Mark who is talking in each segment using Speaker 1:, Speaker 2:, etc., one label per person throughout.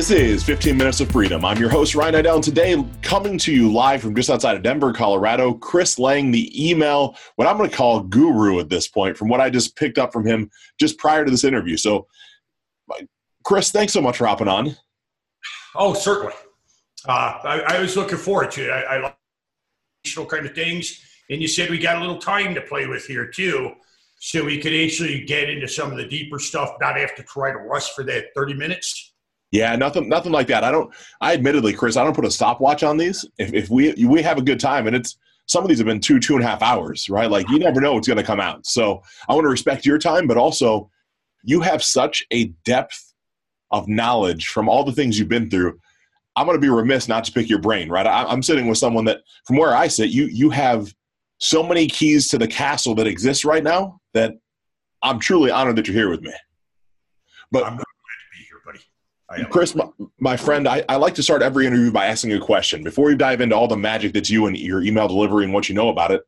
Speaker 1: This is 15 Minutes of Freedom. I'm your host, Ryan Idell, and today, coming to you live from just outside of Denver, Colorado, Chris Lang, the email, what I'm going to call guru at this point, from what I just picked up from him just prior to this interview. So, Chris, thanks so much for hopping on.
Speaker 2: Oh, certainly. Uh, I, I, was looking forward to it. I, I like kind of things. And you said we got a little time to play with here, too. So we could actually get into some of the deeper stuff, not have to try to rush for that 30 minutes.
Speaker 1: Yeah, nothing, nothing like that. I don't. I admittedly, Chris, I don't put a stopwatch on these. If, if we we have a good time, and it's some of these have been two two and a half hours, right? Like you never know what's going to come out. So I want to respect your time, but also you have such a depth of knowledge from all the things you've been through. I'm going to be remiss not to pick your brain, right? I, am sitting with someone that, from where I sit, you you have so many keys to the castle that exists right now that I'm truly honored that you're here with me.
Speaker 2: But
Speaker 1: Chris, my, my friend, I, I, like to start every interview by asking a question. Before we dive into all the magic that's you and your email delivery and what you know about it,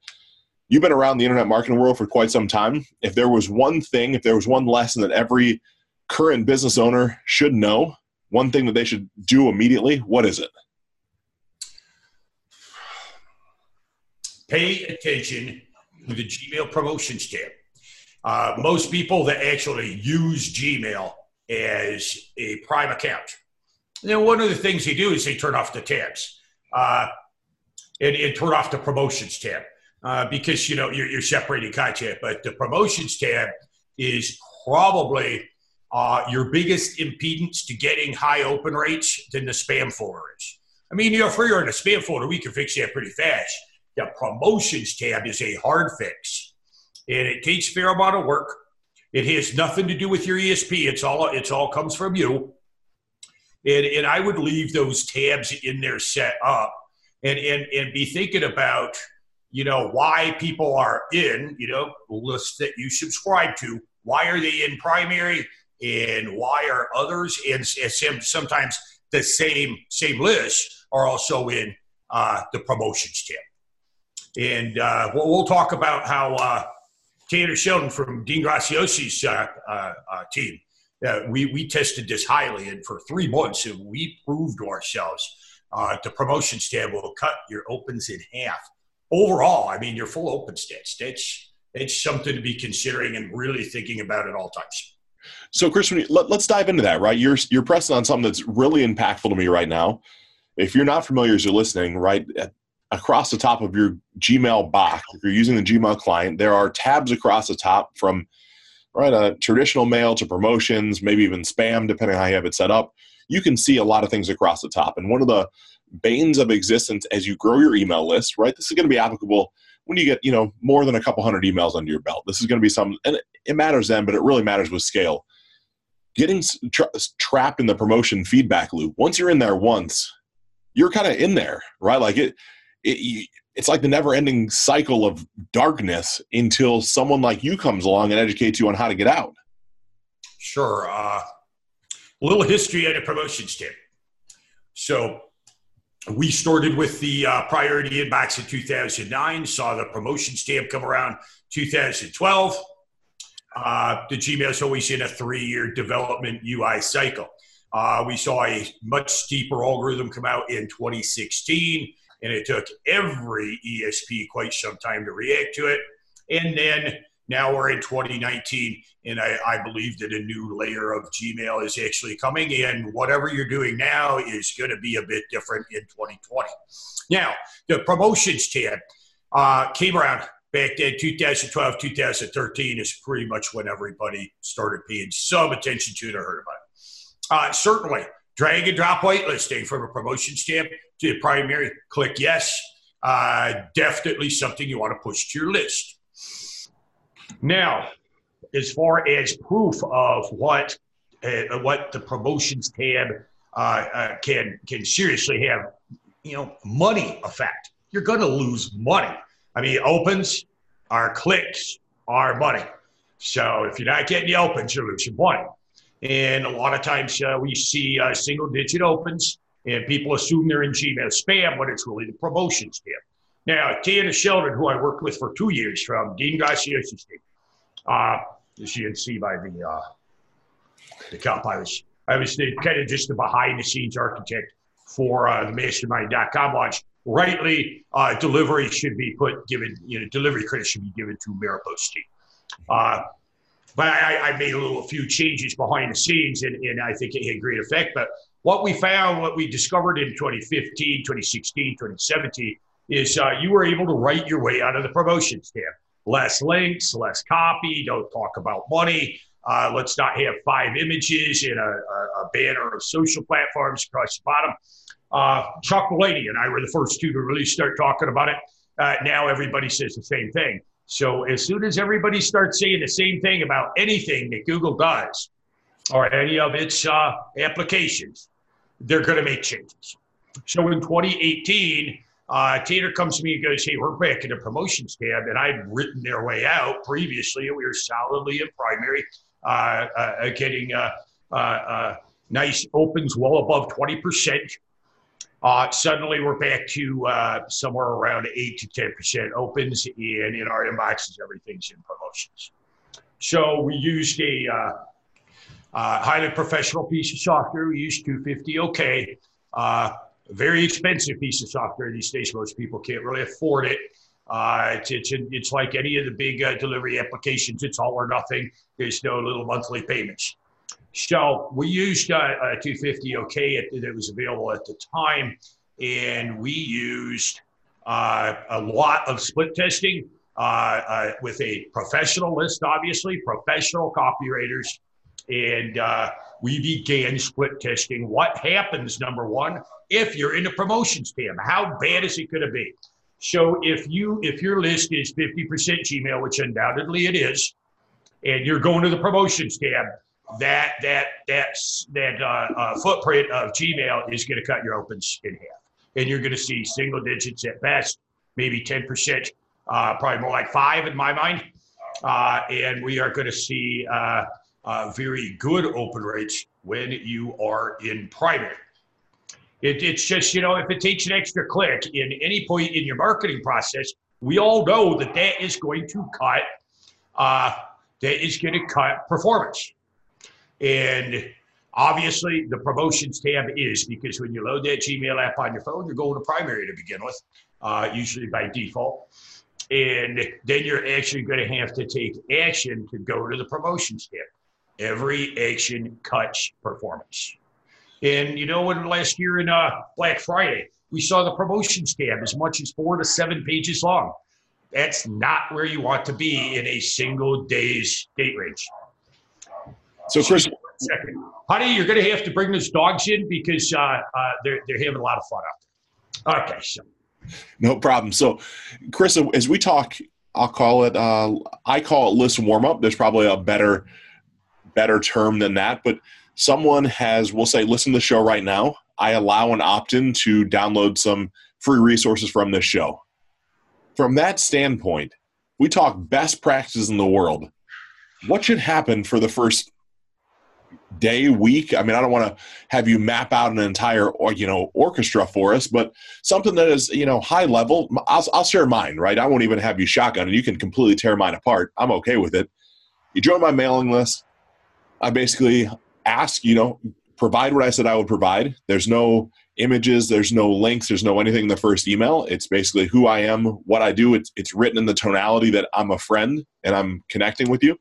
Speaker 1: you've been around the internet marketing world for quite some time. If there was one thing, if there was one lesson that every current business owner should know, one thing that they should do immediately, what is it?
Speaker 2: Pay attention to the Gmail promotions tab. Uh, most people that actually use Gmail as a prime account. And then one of the things they do is they turn off the tabs uh, and, and, turn off the promotions tab uh, because you know you're, you're, separating content. But the promotions tab is probably uh, your biggest impedance to getting high open rates than the spam folder is. I mean, you know, if you're in a spam folder, we can fix that pretty fast. The promotions tab is a hard fix, and it takes a fair amount of work. It has nothing to do with your ESP. It's all it's all comes from you. And and I would leave those tabs in there set up and and and be thinking about you know why people are in you know lists that you subscribe to. Why are they in primary? And why are others and, and sometimes the same same list are also in uh, the promotions tab. And uh, we'll, we'll, talk about how uh, Tanner Sheldon from Dean Graziosi's uh, uh, uh, team. we, we tested this highly, and for three months, and we proved to ourselves the promotions tab will cut your opens in half. Overall, I mean, your full open stats. That's, that's something to be considering and really thinking about at all times.
Speaker 1: So, Chris, you, let, us dive into that, right? You're, you're pressing on something that's really impactful to me right now. If you're not familiar as you're listening, right, across the top of your Gmail box, if you're using the Gmail client, there are tabs across the top from right a traditional mail to promotions, maybe even spam, depending on how you have it set up. You can see a lot of things across the top. And one of the banes of existence as you grow your email list, right? This is going to be applicable when you get, you know, more than a couple hundred emails under your belt. This is going to be some, and it matters then, but it really matters with scale. Getting tra- trapped in the promotion feedback loop. Once you're in there once, you're kind of in there, right? Like it, it, it's like the never ending cycle of darkness until someone like you comes along and educates you on how to get out.
Speaker 2: Sure. Uh, a little history at a promotions tip. So we started with the uh, priority inbox in 2009, saw the promotions tab come around 2012. Uh, the Gmail is always in a three year development UI cycle. Uh, we saw a much steeper algorithm come out in 2016 and it took every ESP quite some time to react to it. And then now we're in 2019, and I, I, believe that a new layer of Gmail is actually coming. And whatever you're doing now is going to be a bit different in 2020. Now, the promotions tab uh, came around back then, 2012, 2013 is pretty much when everybody started paying some attention to it or heard about it. Uh, certainly, drag and drop whitelisting from a promotions tab to the primary, click yes. Uh, definitely something you want to push to your list. Now, as far as proof of what uh, what the promotions tab uh, uh, can can seriously have, you know, money effect. You're going to lose money. I mean, opens are clicks are money. So if you're not getting the opens, you're losing money. And a lot of times uh, we see uh, single digit opens and people assume they're in Gmail spam but it's really the promotion spam. Now, Tiana Sheldon, who I worked with for two years from Dean Graziosi's team, uh, as you can see by the uh, the cup I was I was the, kind of just the behind the scenes architect for uh, the mastermind.com launch. Rightly, uh, delivery should be put given, you know, delivery credit should be given to Maropost team. Uh, but I, I, made a little a few changes behind the scenes and, and I think it had great effect. But what we found, what we discovered in 2015, 2016, 2017 is uh, you were able to write your way out of the promotions tab. Less links, less copy, don't talk about money. Uh, let's not have five images in a, a, a, banner of social platforms across the bottom. Uh, Chuck Mullaney and I were the first two to really start talking about it. Uh, now everybody says the same thing. So as soon as everybody starts saying the same thing about anything that Google does or any of its uh, applications, they're going to make changes. So in 2018, uh, Tater comes to me and goes, Hey, we're back in the promotions tab. And I'd written their way out previously. We were solidly in primary, uh, uh, getting uh, uh, uh, nice opens well above 20%. suddenly, we're back to somewhere around 8 to 10% opens. And in our inboxes, everything's in promotions. So we used a highly professional piece of software. We used 250ok very expensive piece of software these days. Most people can't really afford it. Uh, it's, it's, it's like any of the big uh, delivery applications. It's all or nothing. There's no little monthly payments. So we used uh, 250ok that was available at the time, and we used uh, a lot of split testing uh, uh, with a professional list, obviously, professional copywriters and uh, we began split testing. What happens number one if you're in a promotions tab how bad is it going to be? So if you if your list is 50% gmail which undoubtedly it is and you're going to the promotions tab that that that's that uh, uh, footprint of gmail is going to cut your opens in half. And you're going to see single digits at best maybe 10% uh, probably more like five in my mind. Uh, and we are going to see uh, very good open rates when you are in primary. It, it's just, you know, if it takes an extra click in any point in your marketing process, we all know that that is going to cut, uh, that is going to cut performance. And obviously, the promotions tab is because when you load that Gmail app on your phone, you're going to primary to begin with, uh, usually by default. And then you're actually going to have to take action to go to the promotions tab. Every action cuts performance. And you know what? Last year in uh, Black Friday, we saw the promotions tab as much as four to seven pages long. That's not where you want to be in a single day's date range.
Speaker 1: So, Chris,
Speaker 2: second, honey, you're going to have to bring those dogs in because uh, uh, they're they're having a lot of fun out there. Okay, so
Speaker 1: no problem. So, Chris, as we talk, I'll call it. Uh, I call it list warm up. There's probably a better better term than that, but someone has, we'll say, listen to the show right now. I allow an opt in to download some free resources from this show. From that standpoint, we talk best practices in the world. What should happen for the first day, week? I mean, I don't want to have you map out an entire, or you know, orchestra for us, but something that is, you know, high level. I'll, I'll share mine, right? I won't even have you shotgun, and you can completely tear mine apart. I'm okay with it. You join my mailing list. I basically ask, you know, provide what I said I would provide. There's no images, there's no links, there's no anything in the first email. It's basically who I am, what I do. It's it's written in the tonality that I'm a friend and I'm connecting with you.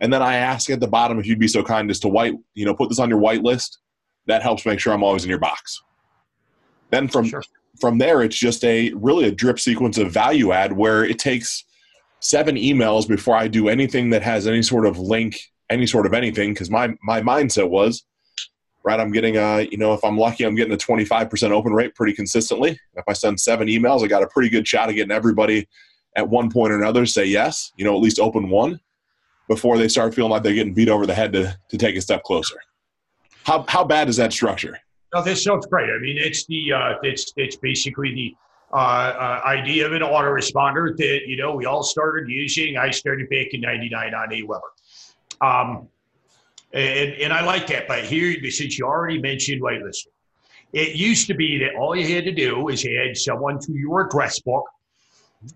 Speaker 1: And then I ask at the bottom if you'd be so kind as to white, you know, put this on your white list. That helps make sure I'm always in your box. Then from sure. from there, it's just a really a drip sequence of value add where it takes seven emails before I do anything that has any sort of link any sort of anything because my my mindset was right i'm getting a you know if i'm lucky i'm getting a 25% open rate pretty consistently. If i send seven emails i got a pretty good shot of getting everybody at one point or another say yes you know at least open one before they start feeling like they're getting beat over the head to, to take a step closer. How, how bad is that structure?
Speaker 2: No this sounds great. I mean it's the uh, it's it's basically the uh, uh, idea of an autoresponder that you know we all started using i started back in 99 on aweber um, and, and I like that. But here, since you already mentioned whitelisting, it used to be that all you had to do is add someone to your address book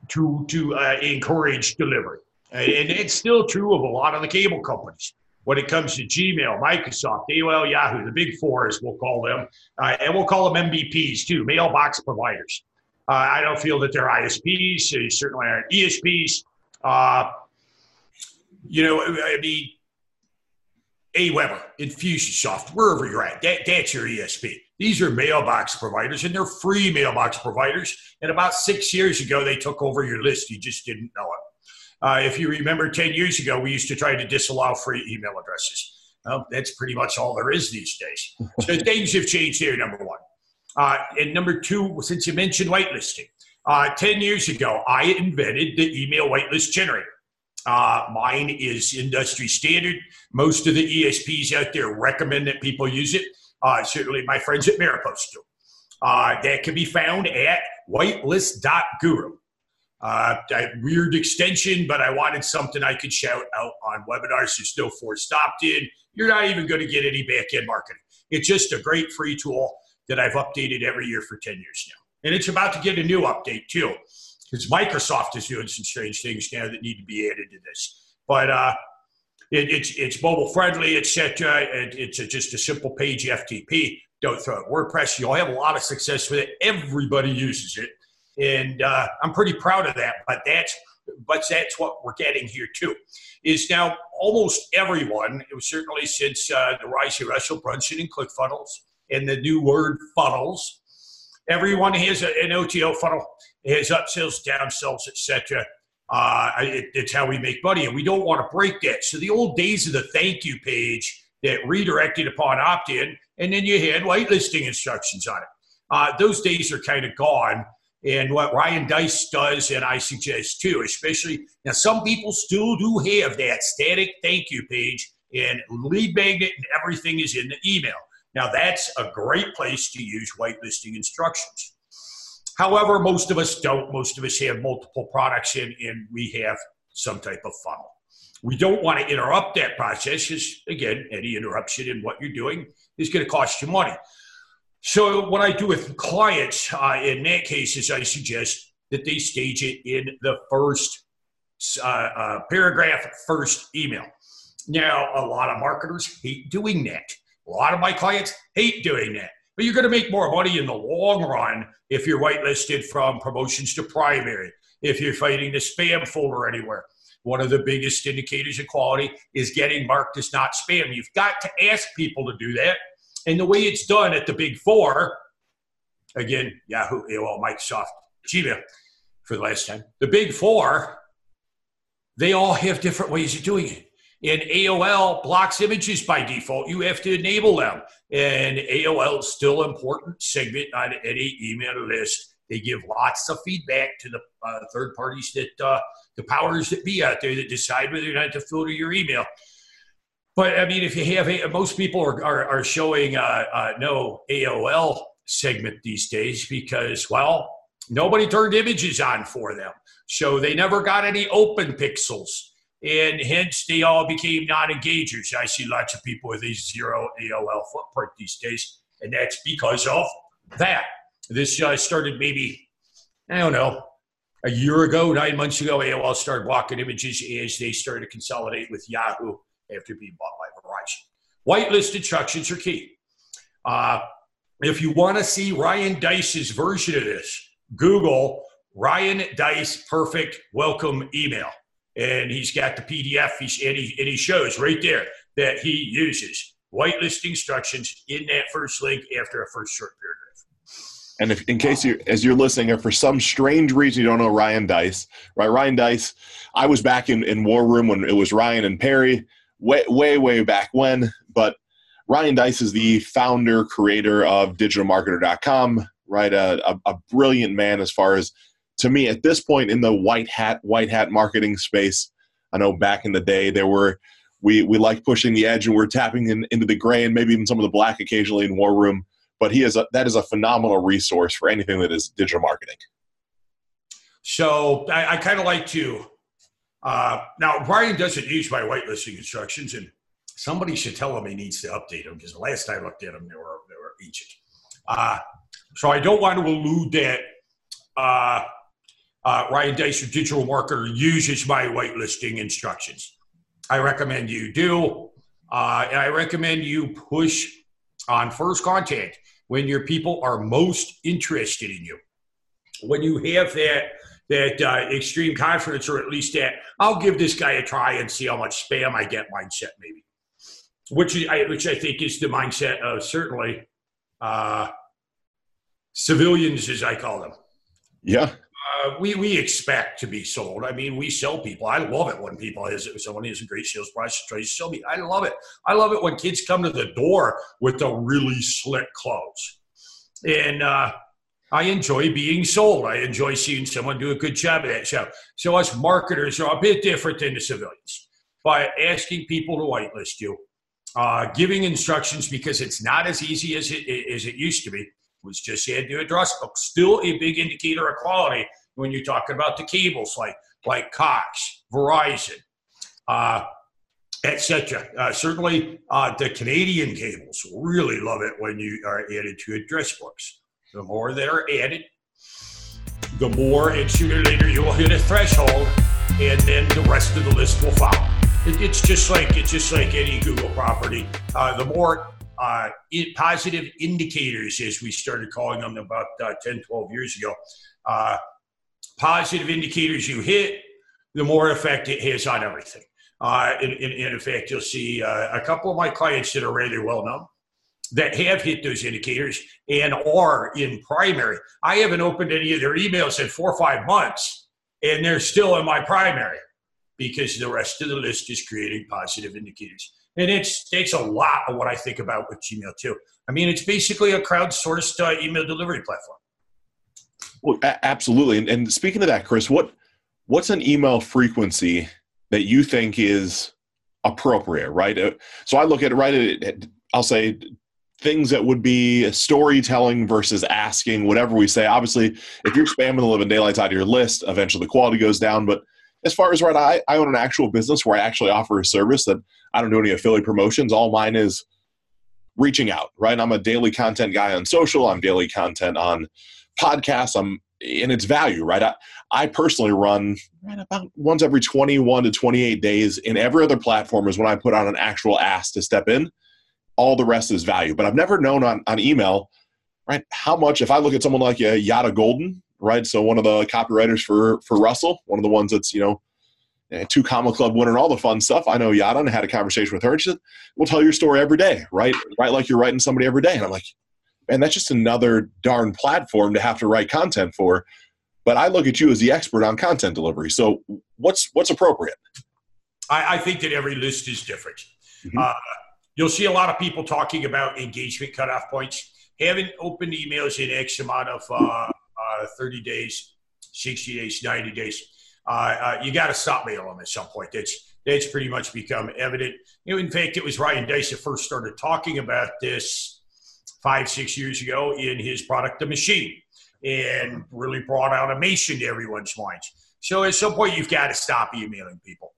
Speaker 2: to to uh, encourage delivery, and it's still true of a lot of the cable companies. when it comes to Gmail, Microsoft, AOL, Yahoo, the big four, as we'll call them, uh, and we'll call them MBPs too, mailbox providers. Uh, I don't feel that they're ISPs. They certainly aren't ESPs. You know, I mean, AWeber, Infusionsoft, wherever you're at, that, that's your ESP. These are mailbox providers, and they're free mailbox providers. And about six years ago, they took over your list. You just didn't know it. Uh, if you remember 10 years ago, we used to try to disallow free email addresses. Well, that's pretty much all there is these days. So things have changed here, number one. Uh, and number two, since you mentioned whitelisting, uh, 10 years ago, I invented the email whitelist generator. Uh, mine is industry standard. Most of the ESPs out there recommend that people use it. Uh, certainly, my friends at Maropost do. Uh, that can be found at whitelist.guru. Uh, weird extension, but I wanted something I could shout out on webinars. There's no forced opt in. You're not even going to get any back end marketing. It's just a great free tool that I've updated every year for 10 years now. And it's about to get a new update too, because Microsoft is doing some strange things now that need to be added to this. But uh, it, it's, it's mobile friendly, etc. It, it's a, just a simple page FTP. Don't throw it WordPress. You'll have a lot of success with it. Everybody uses it and uh, I'm pretty proud of that. But that's but that's what we're getting here too. Is now almost everyone, it was certainly since uh, the rise of Russell Brunson and ClickFunnels and the new word funnels, everyone has a, an OTO funnel, has upsells, downsells, etc. Uh, it, it's how we make money, and we don't want to break that. So the old days of the thank you page that redirected upon opt-in, and then you had whitelisting instructions on it. Uh, those days are kind of gone and what Ryan Deiss does, and I suggest too, especially now, some people still do have that static thank you page and lead magnet, and everything is in the email. Now, that's a great place to use whitelisting instructions. However, most of us don't. Most of us have multiple products in, and we have some type of funnel. We don't want to interrupt that process because, again, any interruption in what you're doing is going to cost you money. So what I do with clients uh, in that case is I suggest that they stage it in the first uh, uh, paragraph, first email. Now, a lot of marketers hate doing that. A lot of my clients hate doing that. But you're going to make more money in the long run if you're whitelisted from promotions to primary, if you're fighting the spam folder anywhere. One of the biggest indicators of quality is getting marked as not spam. You've got to ask people to do that and the way it's done at the big four, again, Yahoo, AOL, Microsoft, Gmail for the last time, the big four, they all have different ways of doing it. And AOL blocks images by default. You have to enable them. And AOL is still an important segment on any email list. They give lots of feedback to the uh, third parties that uh, the powers that be out there that decide whether or not to filter your email. But I mean, if you have most people are, are, are showing uh, uh, no AOL segment these days because, well, nobody turned images on for them. So they never got any open pixels. And hence they all became non engagers. I see lots of people with a zero AOL footprint these days. And that's because of that. This uh, started maybe, I don't know, a year ago, nine months ago. AOL started blocking images as they started to consolidate with Yahoo after being bought by Verizon. Whitelist instructions are key. Uh, if you want to see Ryan Deiss's version of this, Google Ryan Deiss Perfect Welcome Email. And he's got the PDF he's, and, he, and he shows right there that he uses whitelist instructions in that first link after a first short paragraph.
Speaker 1: And if, in case you, as you're listening, if for some strange reason you don't know Ryan Deiss, right? Ryan Deiss, I was back in, in War Room when it was Ryan and Perry way, way, way back when. But Ryan Deiss is the founder, creator of digitalmarketer.com, right? A, a, a, brilliant man as far as, to me, at this point in the white hat, white hat marketing space. I know back in the day there were, we, we like pushing the edge and we're tapping in, into the gray and maybe even some of the black occasionally in War Room. But he is a, that is a phenomenal resource for anything that is digital marketing.
Speaker 2: So I, I kind of like to uh, now, Brian doesn't use my whitelisting instructions, and somebody should tell him he needs to update them because the last time I looked at them, they were, they were ancient. Uh, so I don't want to allude that uh, uh, Ryan Deiss, digital marketer, uses my whitelisting instructions. I recommend you do. Uh, and I recommend you push on first contact when your people are most interested in you. When you have that that uh, extreme confidence, or at least that I'll give this guy a try and see how much spam I get mindset, maybe, which I, which I think is the mindset of certainly uh, civilians, as I call them.
Speaker 1: Yeah.
Speaker 2: Uh, we we expect to be sold. I mean, we sell people. I love it when people has someone has a great sales tries to sell me. I love it. I love it when kids come to the door with the really slick clothes, and uh, I enjoy being sold. I enjoy seeing someone do a good job of that. So, so us marketers are a bit different than the civilians by asking people to whitelist you, uh, giving instructions because it's not as easy as it as it used to be was just had to address book. Still a big indicator of quality when you're talking about the cables like like Cox, Verizon, uh, etc. Uh, certainly, uh, the Canadian cables really love it when you are added to address books. The more that are added, the more, and sooner later you will hit a threshold, and then the rest of the list will follow. It, it's just like it's just like any Google property. Uh, the more uh, positive indicators, as we started calling them about uh, 10, 12 years ago. Uh, positive indicators you hit, the more effect it has on everything. Uh, in, in, in, fact, you'll see uh, a couple of my clients that are rather well known that have hit those indicators and are in primary. I haven't opened any of their emails in four or five months, and they're still in my primary because the rest of the list is creating positive indicators. And it takes a lot of what I think about with Gmail too. I mean, it's basically a crowdsourced uh, email delivery platform.
Speaker 1: Well, absolutely. And, and speaking of that, Chris, what what's an email frequency that you think is appropriate? Right. Uh, so I look at it. Right. I'll say things that would be storytelling versus asking whatever we say obviously if you're spamming the living daylights out of your list eventually the quality goes down but as far as right I, I own an actual business where i actually offer a service that I don't do any affiliate promotions. All mine is reaching out, right? I'm a daily content guy on social. I'm daily content on podcasts. I'm in its value, right? I, I personally run right about once every 21 to 28 days. In every other platform is when I put on an actual ask to step in. All the rest is value. But I've never known on, on email, right, how much, if I look at someone like uh, Yada Golden, right? So one of the copywriters for for Russell, one of the ones that's, you know, two comma club winner and all the fun stuff. I know Yada and I had a conversation with her and she said, we'll tell your story every day, right? Right like you're writing somebody every day. And I'm like, man, that's just another darn platform to have to write content for. But I look at you as the expert on content delivery. So what's what's appropriate?
Speaker 2: I, I think that every list is different. Mm-hmm. Uh, you'll see a lot of people talking about engagement cutoff points. Having opened emails in X amount of uh, uh, 30 days, 60 days, 90 days uh, uh, you got to stop mailing them at some point. That's that's pretty much become evident. You know, in fact, it was Ryan Deiss that first started talking about this five, six years ago in his product, The Machine, and really brought automation to everyone's minds. So at some point, you've got to stop emailing people.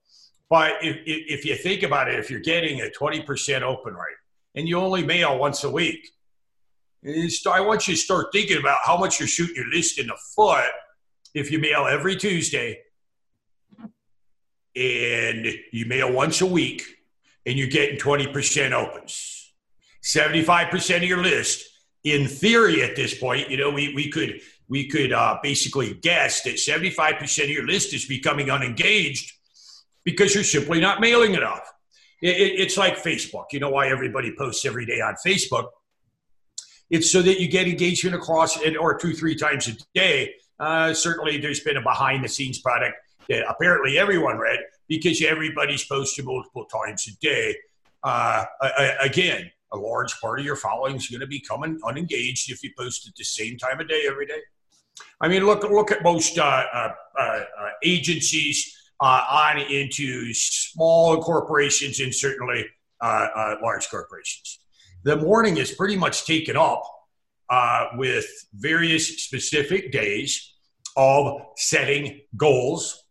Speaker 2: But if, if you think about it, if you're getting a 20% open rate and you only mail once a week, I want you to start thinking about how much you're shooting your list in the foot if you mail every Tuesday and you mail once a week and you're getting 20% opens. 75% of your list, in theory at this point, you know, we, we could we could uh, basically guess that 75% of your list is becoming unengaged because you're simply not mailing enough. It, it, it's like Facebook. You know why everybody posts every day on Facebook? It's so that you get engagement across it or two, three times a day. Uh, certainly, there's been a behind the scenes product that apparently everyone read because everybody's posted multiple times a day. Uh, again, a large part of your following is going to be coming unengaged if you post at the same time of day every day. I mean, look look at most uh, uh, uh, uh agencies uh, on into small corporations and certainly large corporations. The morning is pretty much taken up with various specific days of setting goals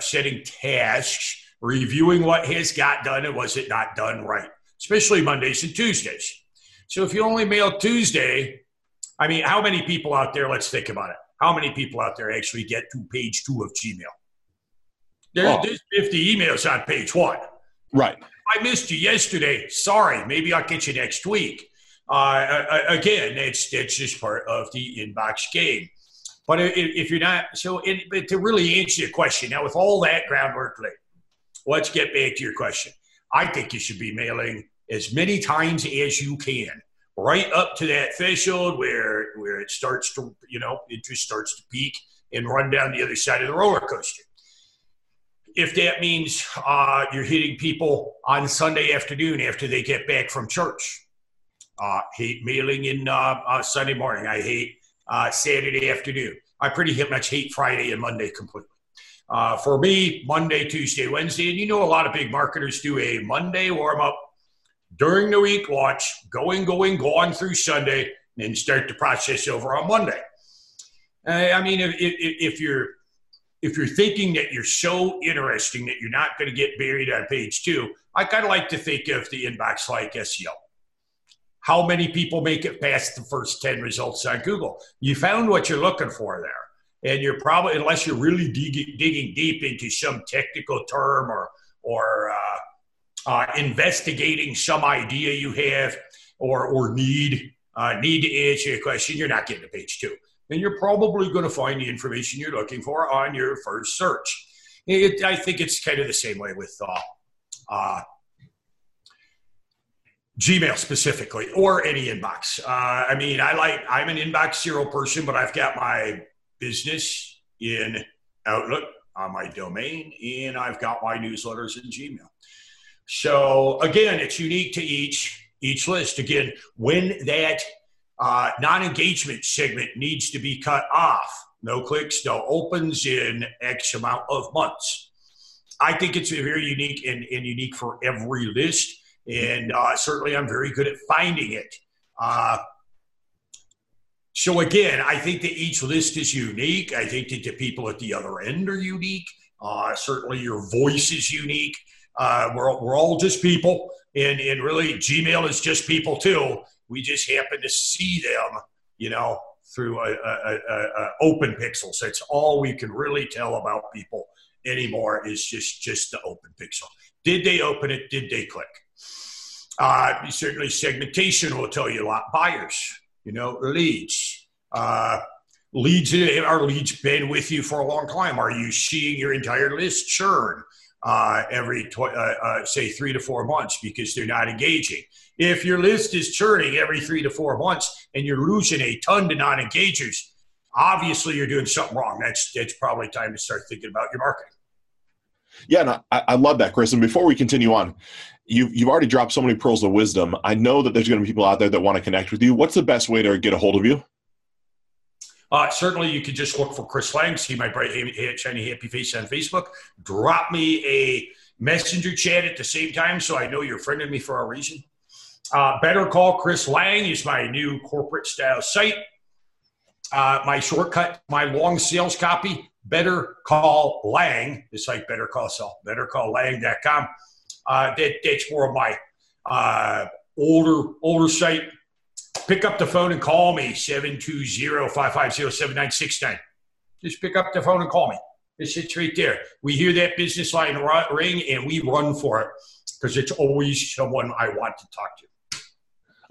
Speaker 2: setting tasks, reviewing what has got done and was it not done right, especially Mondays and Tuesdays. So if you only mail Tuesday, I mean, how many people out there, let's think about it, how many people out there actually get to page two of Gmail? There's, oh. there's 50 emails on page one.
Speaker 1: Right.
Speaker 2: I missed you yesterday. Sorry. Maybe I'll get you next week. Uh, again, it's it's just part of the inbox game. But if you're not, so it, to really answer your question, now with all that groundwork laid, let's get back to your question. I think you should be mailing as many times as you can, right up to that threshold where where it starts to, you know, interest starts to peak and run down the other side of the roller coaster. If that means uh, you're hitting people on Sunday afternoon after they get back from church, uh, hate mailing in uh, uh Sunday morning. I hate uh, Saturday afternoon. I pretty much hate Friday and Monday completely. Uh, for me, Monday, Tuesday, Wednesday, and you know a lot of big marketers do a Monday warm up during the week launch, going, going, going through Sunday, and start the process over on Monday. I mean, if, if, if, you're if you're thinking that you're so interesting that you're not going to get buried on page two, I kind of like to think of the inbox like SEO how many people make it past the first 10 results on Google. You found what you're looking for there. And you're probably, unless you're really digging, digging deep into some technical term or, or uh, uh, investigating some idea you have or, or need, uh, need to answer a question, you're not getting to page two. And you're probably going to find the information you're looking for on your first search. It, I think it's kind of the same way with uh, uh, Gmail specifically or any inbox. Uh, I mean, I like, I'm an inbox zero person, but I've got my business in Outlook on my domain and I've got my newsletters in Gmail. So again, it's unique to each each list. Again, when that uh, non-engagement segment needs to be cut off, no clicks, no opens in X amount of months. I think it's very unique and, and unique for every list and uh, certainly I'm very good at finding it. Uh, so again, I think that each list is unique. I think that the people at the other end are unique. Uh, certainly, your voice is unique. Uh, we're, we're all just people, and and really, Gmail is just people too. We just happen to see them, you know, through a, a, a, open pixels. That's all we can really tell about people anymore. Is just just the open pixel. Did they open it? Did they click? Uh, certainly, segmentation will tell you a lot. Buyers, you know, leads. Uh, leads are leads been with you for a long time? Are you seeing your entire list churn uh, every tw- uh, uh, say three to four months because they're not engaging? If your list is churning every three to four months and you're losing a ton to non-engagers, obviously you're doing something wrong. That's that's probably time to start thinking about your marketing.
Speaker 1: Yeah, and I, I love that, Chris. And before we continue on, you've, you've already dropped so many pearls of wisdom. I know that there's going to be people out there that want to connect with you. What's the best way to get a hold of you?
Speaker 2: Uh, certainly, you could just look for Chris Lang, see my bright, shiny, happy face on Facebook. Drop me a messenger chat at the same time so I know you're friending me for a reason. Uh, Better Call Chris Lang is my new corporate style site. Uh, my shortcut, my long sales copy, Better Call Lang. It's like Better Call Saul, bettercalllang.com. Uh, that, that's more of my uh, older older site. Pick up the phone and call me 720-550-7969. Just pick up the phone and call me. It sits right there. We hear that business line ring and we run for it because it's always someone I want to talk to.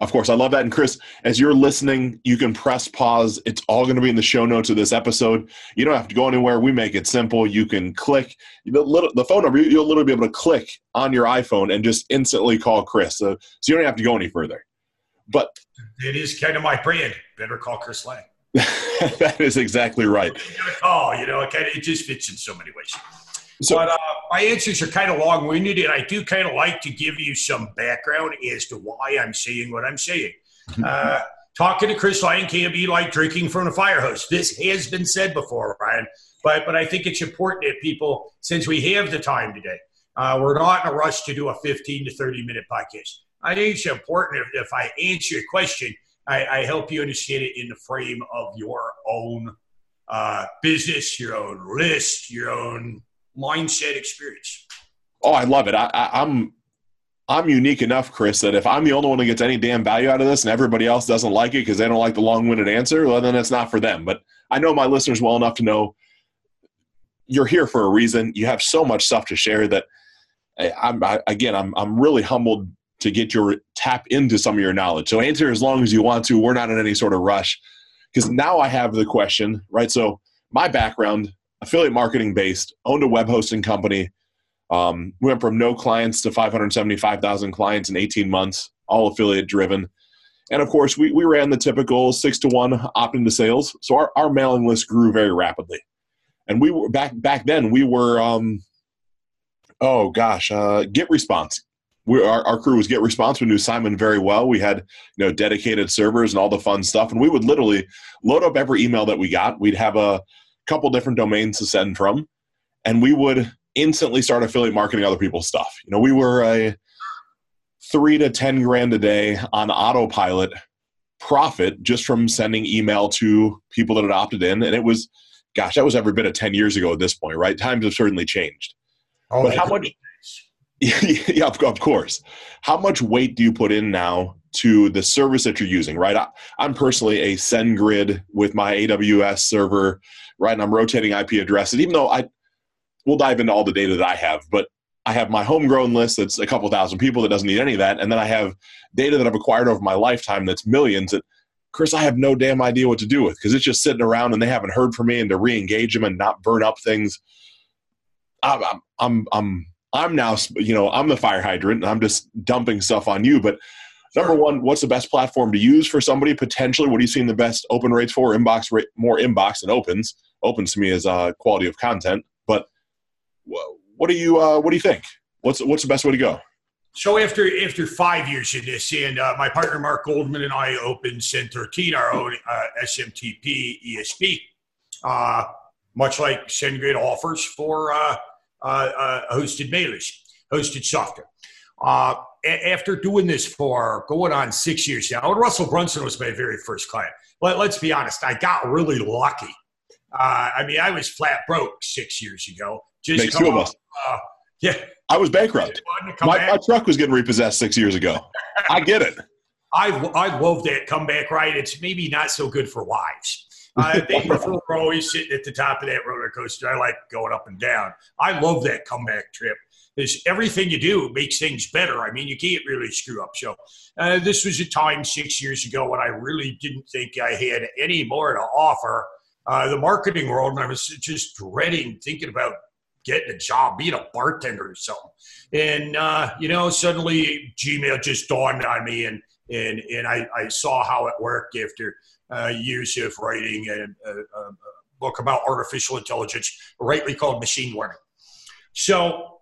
Speaker 1: Of course, I love that. And Chris, as you're listening, you can press pause. It's all going to be in the show notes of this episode. You don't have to go anywhere. We make it simple. You can click the, little, the phone number. You'll literally be able to click on your iPhone and just instantly call Chris. So, so you don't have to go any further. But
Speaker 2: it is kind of my brand. Better call Chris Lang.
Speaker 1: that is exactly right.
Speaker 2: Call, you know, it kind of it just fits in so many ways. So, but uh, my answers are kind of long winded, and I do kind of like to give you some background as to why I'm saying what I'm saying. Uh, talking to Chris Lang can be like drinking from a fire hose. This has been said before, Ryan, but but I think it's important that people, since we have the time today, uh, we're not in a rush to do a 15 to 30 minute podcast. I think it's important if, if I answer your question, I, I, help you understand it in the frame of your own uh, business, your own list, your own mindset experience.
Speaker 1: Oh, I love it. I, I, I'm I'm unique enough, Chris, that if I'm the only one who gets any damn value out of this and everybody else doesn't like it because they don't like the long winded answer, well, then it's not for them. But I know my listeners well enough to know you're here for a reason. You have so much stuff to share that, I, I'm I, again, I'm I'm really humbled to get your tap into some of your knowledge. So answer as long as you want to. We're not in any sort of rush because now I have the question, right? So my background, affiliate marketing based, owned a web hosting company. Um, went from no clients to 575,000 clients in 18 months, all affiliate driven. And of course, we, we ran the typical six to one opt into sales. So our, our mailing list grew very rapidly. And we were back back then, we were, um, oh gosh, uh, Get Response we, our, our crew was Get Response. We knew Simon very well. We had you know dedicated servers and all the fun stuff, and we would literally load up every email that we got. We'd have a couple different domains to send from, and we would instantly start affiliate marketing other people's stuff. You know, we were a three to ten grand a day on autopilot profit just from sending email to people that had opted in, and it was, gosh, that was every bit of ten years ago at this point, right? Times have certainly changed. Oh, but how much? yeah, of course. How much weight do you put in now to the service that you're using, right? I, am personally a SendGrid with my AWS server, right? And I'm rotating IP addresses, even though I, we'll dive into all the data that I have, but I have my homegrown list that's a couple thousand people that doesn't need any of that. And then I have data that I've acquired over my lifetime that's millions that, Chris, I have no damn idea what to do with because it's just sitting around and they haven't heard from me and to re engage them and not burn up things. I'm, I'm, I'm I'm now, you know, I'm the fire hydrant and I'm just dumping stuff on you. But number one, what's the best platform to use for somebody potentially? What are you seeing the best open rates for? Inbox rate, more inbox than opens. Opens to me as uh, quality of content. But what do you uh, what do you think? What's what's the best way to go?
Speaker 2: So after after five years in this, and uh, my partner Mark Goldman and I opened Send13, our own uh, SMTP ESP, uh, much like SendGrid offers for uh, hosted mailers, hosted software. Uh, a- after doing this for going on six years now, Russell Brunson was my very first client. Let, let's be honest, I got really lucky. Uh, I mean, I was flat broke six years ago.
Speaker 1: Just Makes two of us. Uh, yeah. I was bankrupt. My, my, truck was getting repossessed six years ago. I get it.
Speaker 2: I, I love that comeback ride. It's maybe not so good for wives. Uh, we're always sitting at the top of that roller coaster. I like going up and down. I love that comeback trip. Because everything you do makes things better. I mean, you can't really screw up. So, uh, this was a time six years ago when I really didn't think I had any more to offer uh, the marketing world, and I was just dreading thinking about getting a job, being a bartender or something. And uh, you know, suddenly Gmail just dawned on me, and and and I, I saw how it worked after uh, years of writing a, a, a, book about artificial intelligence, rightly called machine learning. So,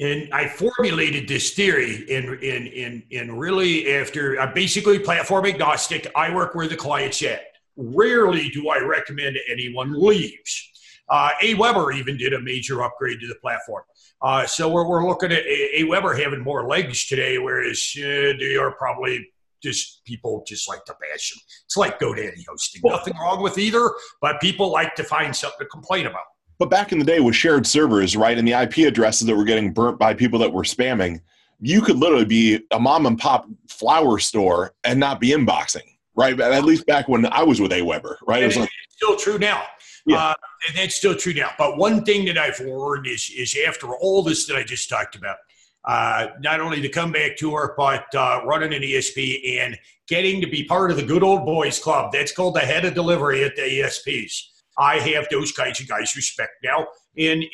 Speaker 2: and I formulated this theory in in in in really after I'm basically platform agnostic. I work where the client's at. Rarely do I recommend anyone leaves. Uh, Aweber even did a major upgrade to the platform. Uh, so we're, we're looking at Aweber having more legs today, whereas uh, they are probably just people just like to bash them. It's like GoDaddy hosting. Nothing wrong with either, but people like to find something to complain about.
Speaker 1: But back in the day with shared servers, right, and the IP addresses that were getting burnt by people that were spamming, you could literally be a mom and pop flower store and not be inboxing, right? At least back when I was with Aweber, right?
Speaker 2: It like, it's still true now. Yeah. Uh, and that's still true now. But one thing that I've learned is, is after all this that I just talked about, uh, not only the comeback tour, but uh, running an ESP and getting to be part of the good old boys club. That's called the head of delivery at the ESPs. I have those kinds of guys respect now, and,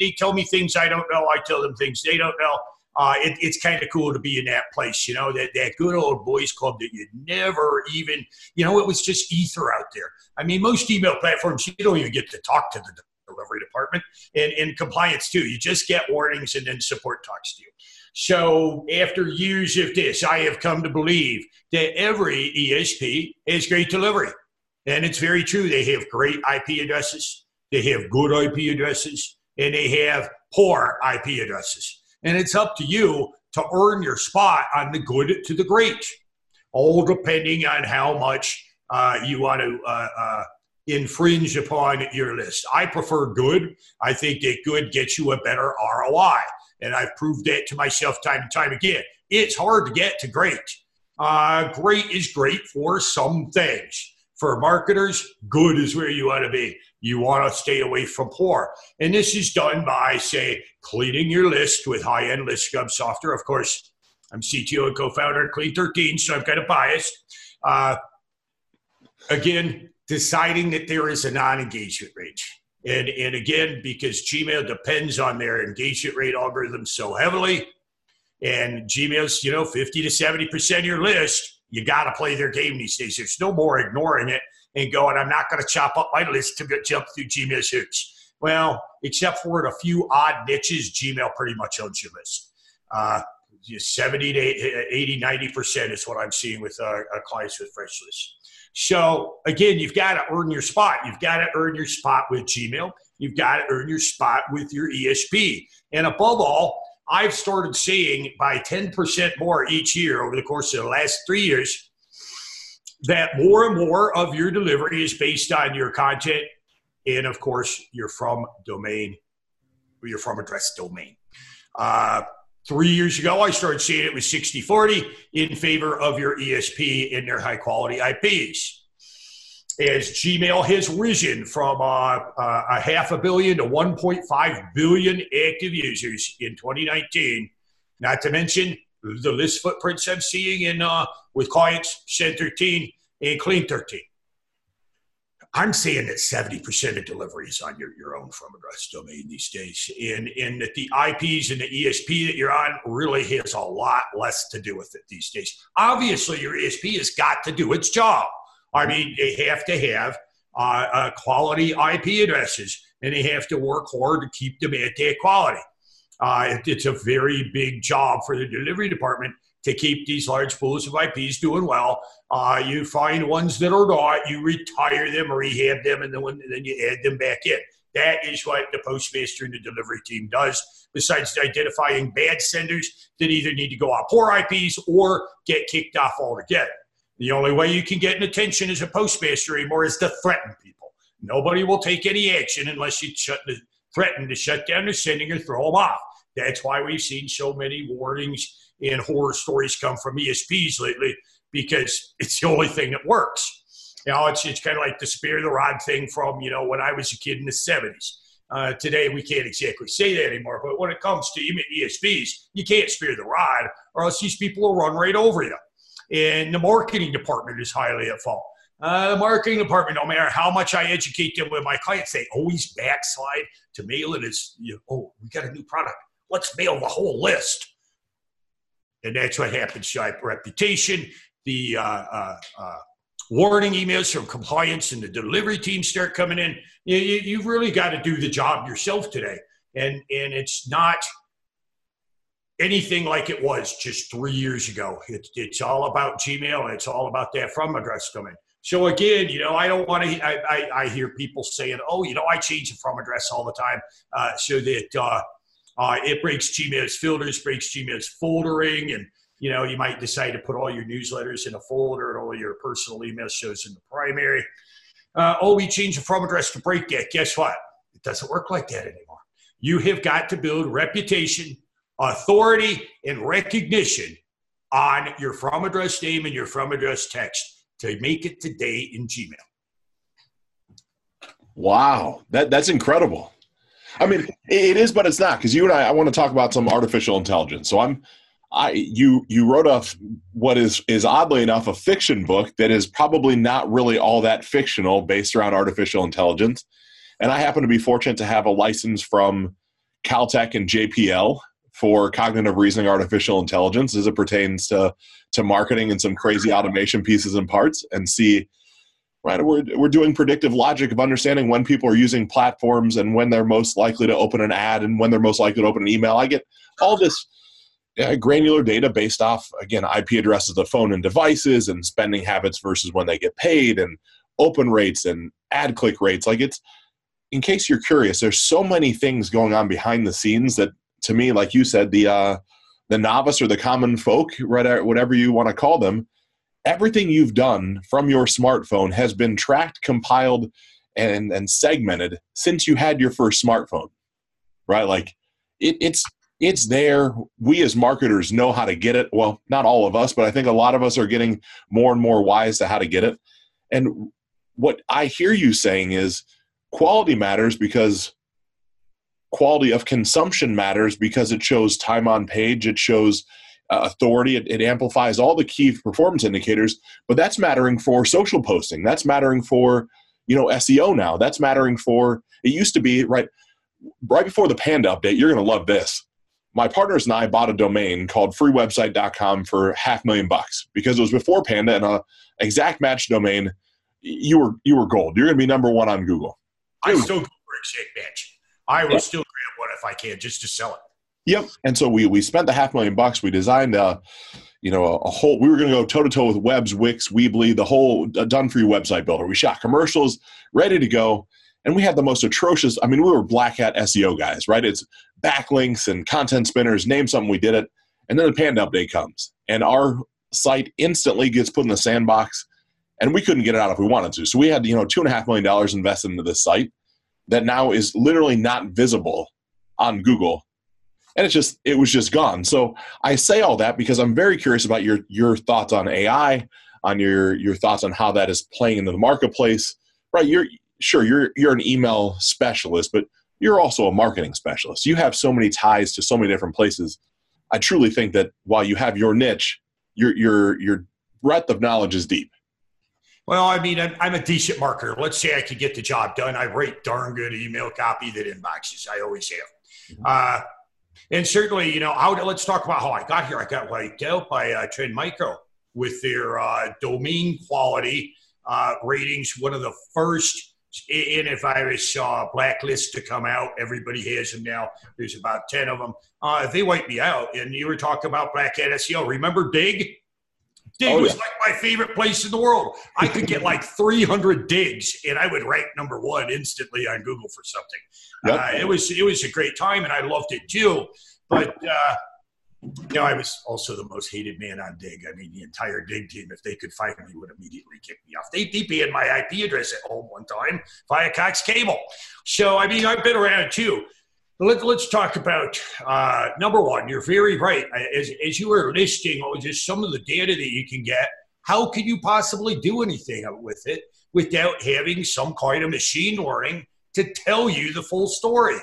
Speaker 2: they tell me things I don't know. I tell them things they don't know. Uh, it, it's kind of cool to be in that place, you know, that, that good old boys club that you never even, you know, it was just ether out there. I mean, most email platforms, you don't even get to talk to the delivery department and, and compliance too. You just get warnings and then support talks to you. So after years of this, I have come to believe that every ESP has great delivery. And it's very true. They have great IP addresses, they have good IP addresses, and they have poor IP addresses. And it's up to you to earn your spot on the good to the great, all depending on how much uh, you want to uh, uh, infringe upon your list. I prefer good. I think that good gets you a better ROI. And I've proved that to myself time and time again. It's hard to get to great. Uh, great is great for some things. For marketers, good is where you want to be. You want to stay away from poor. And this is done by, say, cleaning your list with high end list scrub software. Of course, I'm CTO and co founder of Clean 13, so I'm kind of biased. Uh, again, deciding that there is a non engagement range. And, and again, because Gmail depends on their engagement rate algorithm so heavily, and Gmail's, you know, 50 to 70% of your list, you got to play their game these days. There's no more ignoring it and going, I'm not going to chop up my list to jump through Gmail's hoops. Well, except for a few odd niches, Gmail pretty much owns your list. Uh, 70 to 80, 90% is what I'm seeing with uh, clients with Freshlyst. So again, you've got to earn your spot. You've got to earn your spot with Gmail. You've got to earn your spot with your ESP. And above all, I've started seeing by 10% more each year over the course of the last three years that more and more of your delivery is based on your content and, of course, your from domain, your from address domain. Uh, Three years ago, I started seeing it was 60 40 in favor of your ESP and their high quality IPs. As Gmail has risen from uh, uh, a half a billion to 1.5 billion active users in 2019, not to mention the list footprints I'm seeing in uh, with clients Send 13 and Clean 13. I'm saying that 70% of delivery is on your, your own from address domain these days. And, and that the IPs and the ESP that you're on really has a lot less to do with it these days. Obviously, your ESP has got to do its job. I mean, they have to have uh, uh, quality IP addresses and they have to work hard to keep them at that quality. Uh, it, it's a very big job for the delivery department to keep these large pools of IPs doing well. Uh, you find ones that are not, you retire them, rehab them, and then, when, then you add them back in. That is what the postmaster and the delivery team does, besides identifying bad senders that either need to go on poor IPs or get kicked off altogether. The only way you can get an attention as a postmaster anymore is to threaten people. Nobody will take any action unless you shut the, threaten to shut down their sending or throw them off. That's why we've seen so many warnings and horror stories come from ESPs lately because it's the only thing that works. You know, it's, it's kind of like the spare the rod thing from, you know, when I was a kid in the 70s. Uh, today, we can't exactly say that anymore, but when it comes to ESPs, you can't spare the rod or else these people will run right over you. And the marketing department is highly at fault. Uh, the marketing department, no matter how much I educate them with my clients, they always backslide to mail it as, you know, oh, we got a new product. Let's mail the whole list and that's what happens to reputation. The uh, uh, uh, warning emails from compliance and the delivery team start coming in. You, you, you've really got to do the job yourself today, and and it's not anything like it was just three years ago. It's it's all about Gmail it's all about that from address coming. So again, you know, I don't want to. I, I, I, hear people saying, "Oh, you know, I change the from address all the time uh, so that uh, uh, it breaks Gmail's filters, breaks Gmail's foldering, and you know you might decide to put all your newsletters in a folder and all your personal email shows in the primary. Uh, oh, we changed the from address to break it. Guess what? It doesn't work like that anymore. You have got to build reputation, authority, and recognition on your from address name and your from address text to make it today in Gmail.
Speaker 1: Wow, that that's incredible. I mean, it is, but it's not because you and I. I want to talk about some artificial intelligence. So I'm, I you you wrote a what is is oddly enough a fiction book that is probably not really all that fictional, based around artificial intelligence. And I happen to be fortunate to have a license from Caltech and JPL for cognitive reasoning artificial intelligence as it pertains to to marketing and some crazy automation pieces and parts and see right? We're, we're doing predictive logic of understanding when people are using platforms and when they're most likely to open an ad and when they're most likely to open an email. I get all this uh, granular data based off again ip addresses of phone and devices and spending habits versus when they get paid and open rates and ad click rates. Like it's in case you're curious there's so many things going on behind the scenes that to me like you said the uh the novice or the common folk right whatever you want to call them everything you've done from your smartphone has been tracked, compiled, and, and segmented since you had your first smartphone, right? Like it, it's it's there. We as marketers know how to get it. Well, not all of us, but I think a lot of us are getting more and more wise to how to get it. And what I hear you saying is quality matters because quality of consumption matters because it shows time on page, it shows uh, authority, it, it amplifies all the key performance indicators. But that's mattering for social posting. That's mattering for you know SEO now. That's mattering for it used to be right right before the Panda update. You're going to love this. My partners and I bought a domain called freewebsite.com for half million bucks because it was before Panda and a exact match domain. You were you were gold. You're going to be number one on Google.
Speaker 2: I still go for exact match. I will yeah. still grab one if I can just to sell it.
Speaker 1: Yep. And so we we spent the half million bucks. We designed a, you know, a, a whole. We were going to go toe to toe with Webs, Wix, Weebly, the whole done for you website builder. We shot commercials, ready to go, and we had the most atrocious. I mean, we were black hat SEO guys, right? It's backlinks and content spinners. Name something, we did it, and then the Panda update comes, and our site instantly gets put in the sandbox, and we couldn't get it out if we wanted to. So we had you know two and a half million dollars invested into this site that now is literally not visible on Google and it's just it was just gone. So I say all that because I'm very curious about your your thoughts on AI, on your your thoughts on how that is playing into the marketplace. Right? You're sure you're you're an email specialist, but you're also a marketing specialist. You have so many ties to so many different places. I truly think that while you have your niche, your your your breadth of knowledge is deep.
Speaker 2: Well, I mean, I'm, I'm, a decent marketer. Let's say I could get the job done. I write darn good email copy that inboxes. I always have. Mm-hmm. Uh, and certainly, you know, how, let's talk about how I got here. I got wiped out by uh, Trend Micro with their uh, domain quality uh, ratings. One of the first antivirus uh, blacklist to come out. Everybody has them now. There's about 10 of them. Uh, they wiped me out. And you were talking about Black Hat SEO. Remember Digg? Digg oh, was yeah. like my favorite place in the world. I could get like 300 digs, and I would rank number one instantly on Google for something. Yep. Uh, it was it was a great time, and I loved it too. But uh, you know, I was also the most hated man on Digg. I mean, the entire Digg team, if they could find me, would immediately kick me off. They they in my IP address at home one time via Cox Cable. So I mean, I've been around too. Let, us talk about uh, number one. You're very right. As, as you were listing, oh, just some of the data that you can get. How can you possibly do anything with it without having some kind of machine learning to tell you the full story?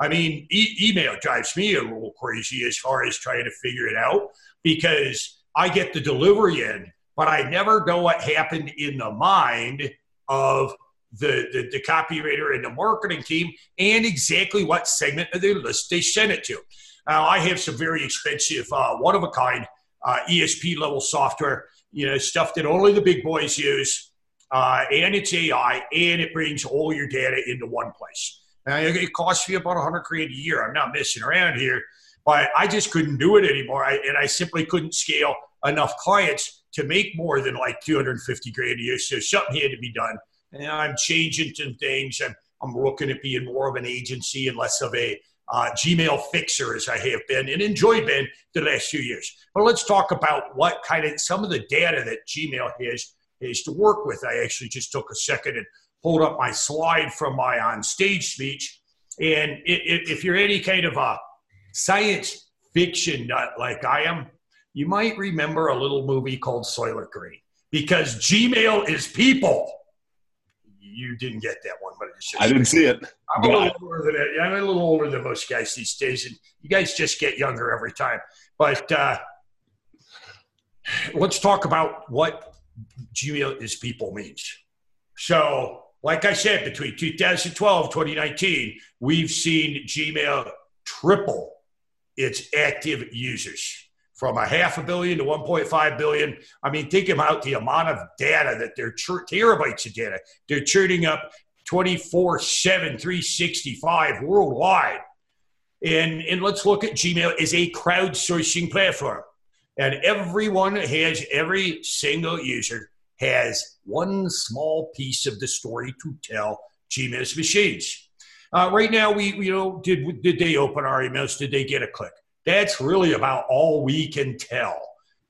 Speaker 2: I mean, e- email drives me a little crazy as far as trying to figure it out because I get the delivery in, but I never know what happened in the mind of the, the, the copywriter and the marketing team and exactly what segment of their list they send it to. Now, I have some very expensive, uh, one of a kind uh, ESP level software, you know, stuff that only the big boys use. Uh, and it's AI, and it brings all your data into one place. Now, it costs me about 100 grand a year. I'm not messing around here, but I just couldn't do it anymore. I, and I simply couldn't scale enough clients to make more than like 250 grand a year. So something had to be done and I'm changing some things. I'm, I'm looking at being more of an agency and less of a uh, Gmail fixer as I have been and enjoyed been the last few years. But let's talk about what kind of some of the data that Gmail has is to work with. I actually just took a second and pulled up my slide from my on stage speech. And if you're any kind of a science fiction nut like I am, you might remember a little movie called Soylent Green because Gmail is people you didn't get that one, but
Speaker 1: I didn't see it.
Speaker 2: I'm a little older than that. I'm a little older than most guys these days, and you guys just get younger every time. But uh, let's talk about what Gmail is people means. So, like I said, between 2012 2019, we've seen Gmail triple its active users from a half a billion to 1.5 billion. I mean, think about the amount of data that they're terabytes of data they're churning up 24 7, 365 worldwide. And, and let's look at Gmail as a crowdsourcing platform. And everyone has, every single user has one small piece of the story to tell Gmail's machines. Uh, right now, we you know did did they open our emails? Did they get a click? That's really about all we can tell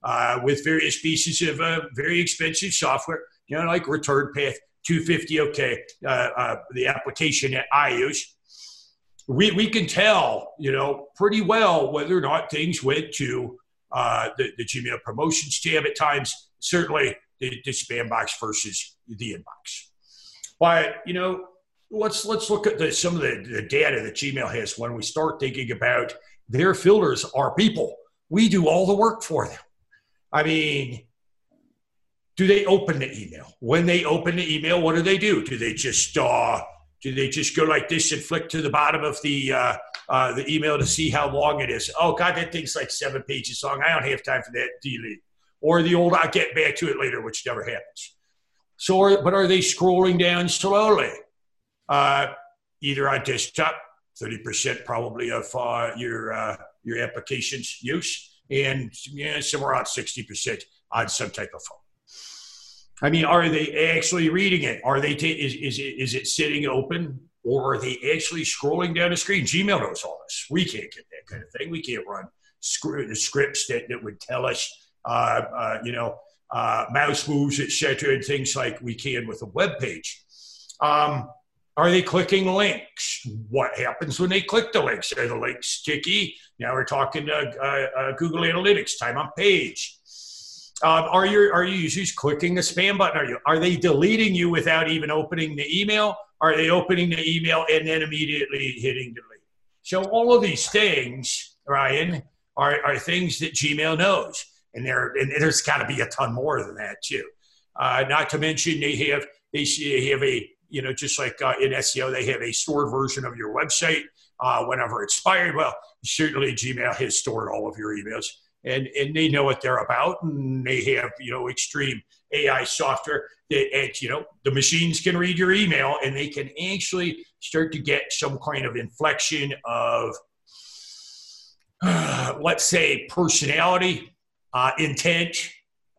Speaker 2: uh, with various pieces of uh, very expensive software, you know, like Return Path 250ok, uh, uh, the application that I use. We, we can tell, you know, pretty well whether or not things went to uh, the, the Gmail promotions tab at times, certainly the, the spam box versus the inbox. But, you know, let's let's look at the, some of the, the data that Gmail has when we start thinking about their filters are people. We do all the work for them. I mean, do they open the email? When they open the email, what do they do? Do they just uh, do they just go like this and flick to the bottom of the uh, uh, the email to see how long it is? Oh God, that thing's like seven pages long. I don't have time for that. Delete. Or the old "I'll get back to it later," which never happens. So, but are they scrolling down slowly? Uh, either on desktop, thirty percent probably of uh, your uh, your application's use, and yeah, somewhere around sixty percent on some type of phone. I mean, are they actually reading it? Are they ta- is is it, is it sitting open, or are they actually scrolling down the screen? Gmail knows all this. We can't get that kind of thing. We can't run the scripts that, that would tell us, uh, uh, you know, uh, mouse moves, etc., and things like we can with a web page. Um, are they clicking links? What happens when they click the links? Are the links sticky? Now we're talking uh, uh, Google Analytics, time on page. Um, are your are your users clicking the spam button? Are you are they deleting you without even opening the email? Are they opening the email and then immediately hitting delete? So all of these things, Ryan, are, are things that Gmail knows, and there and there's got to be a ton more than that too. Uh, not to mention they have they have a you know just like uh, in SEO they have a stored version of your website uh, whenever it's expired. Well, certainly Gmail has stored all of your emails and and they know what they're about, and they have you know extreme AI software that you know the machines can read your email, and they can actually start to get some kind of inflection of uh, let's say personality, uh, intent,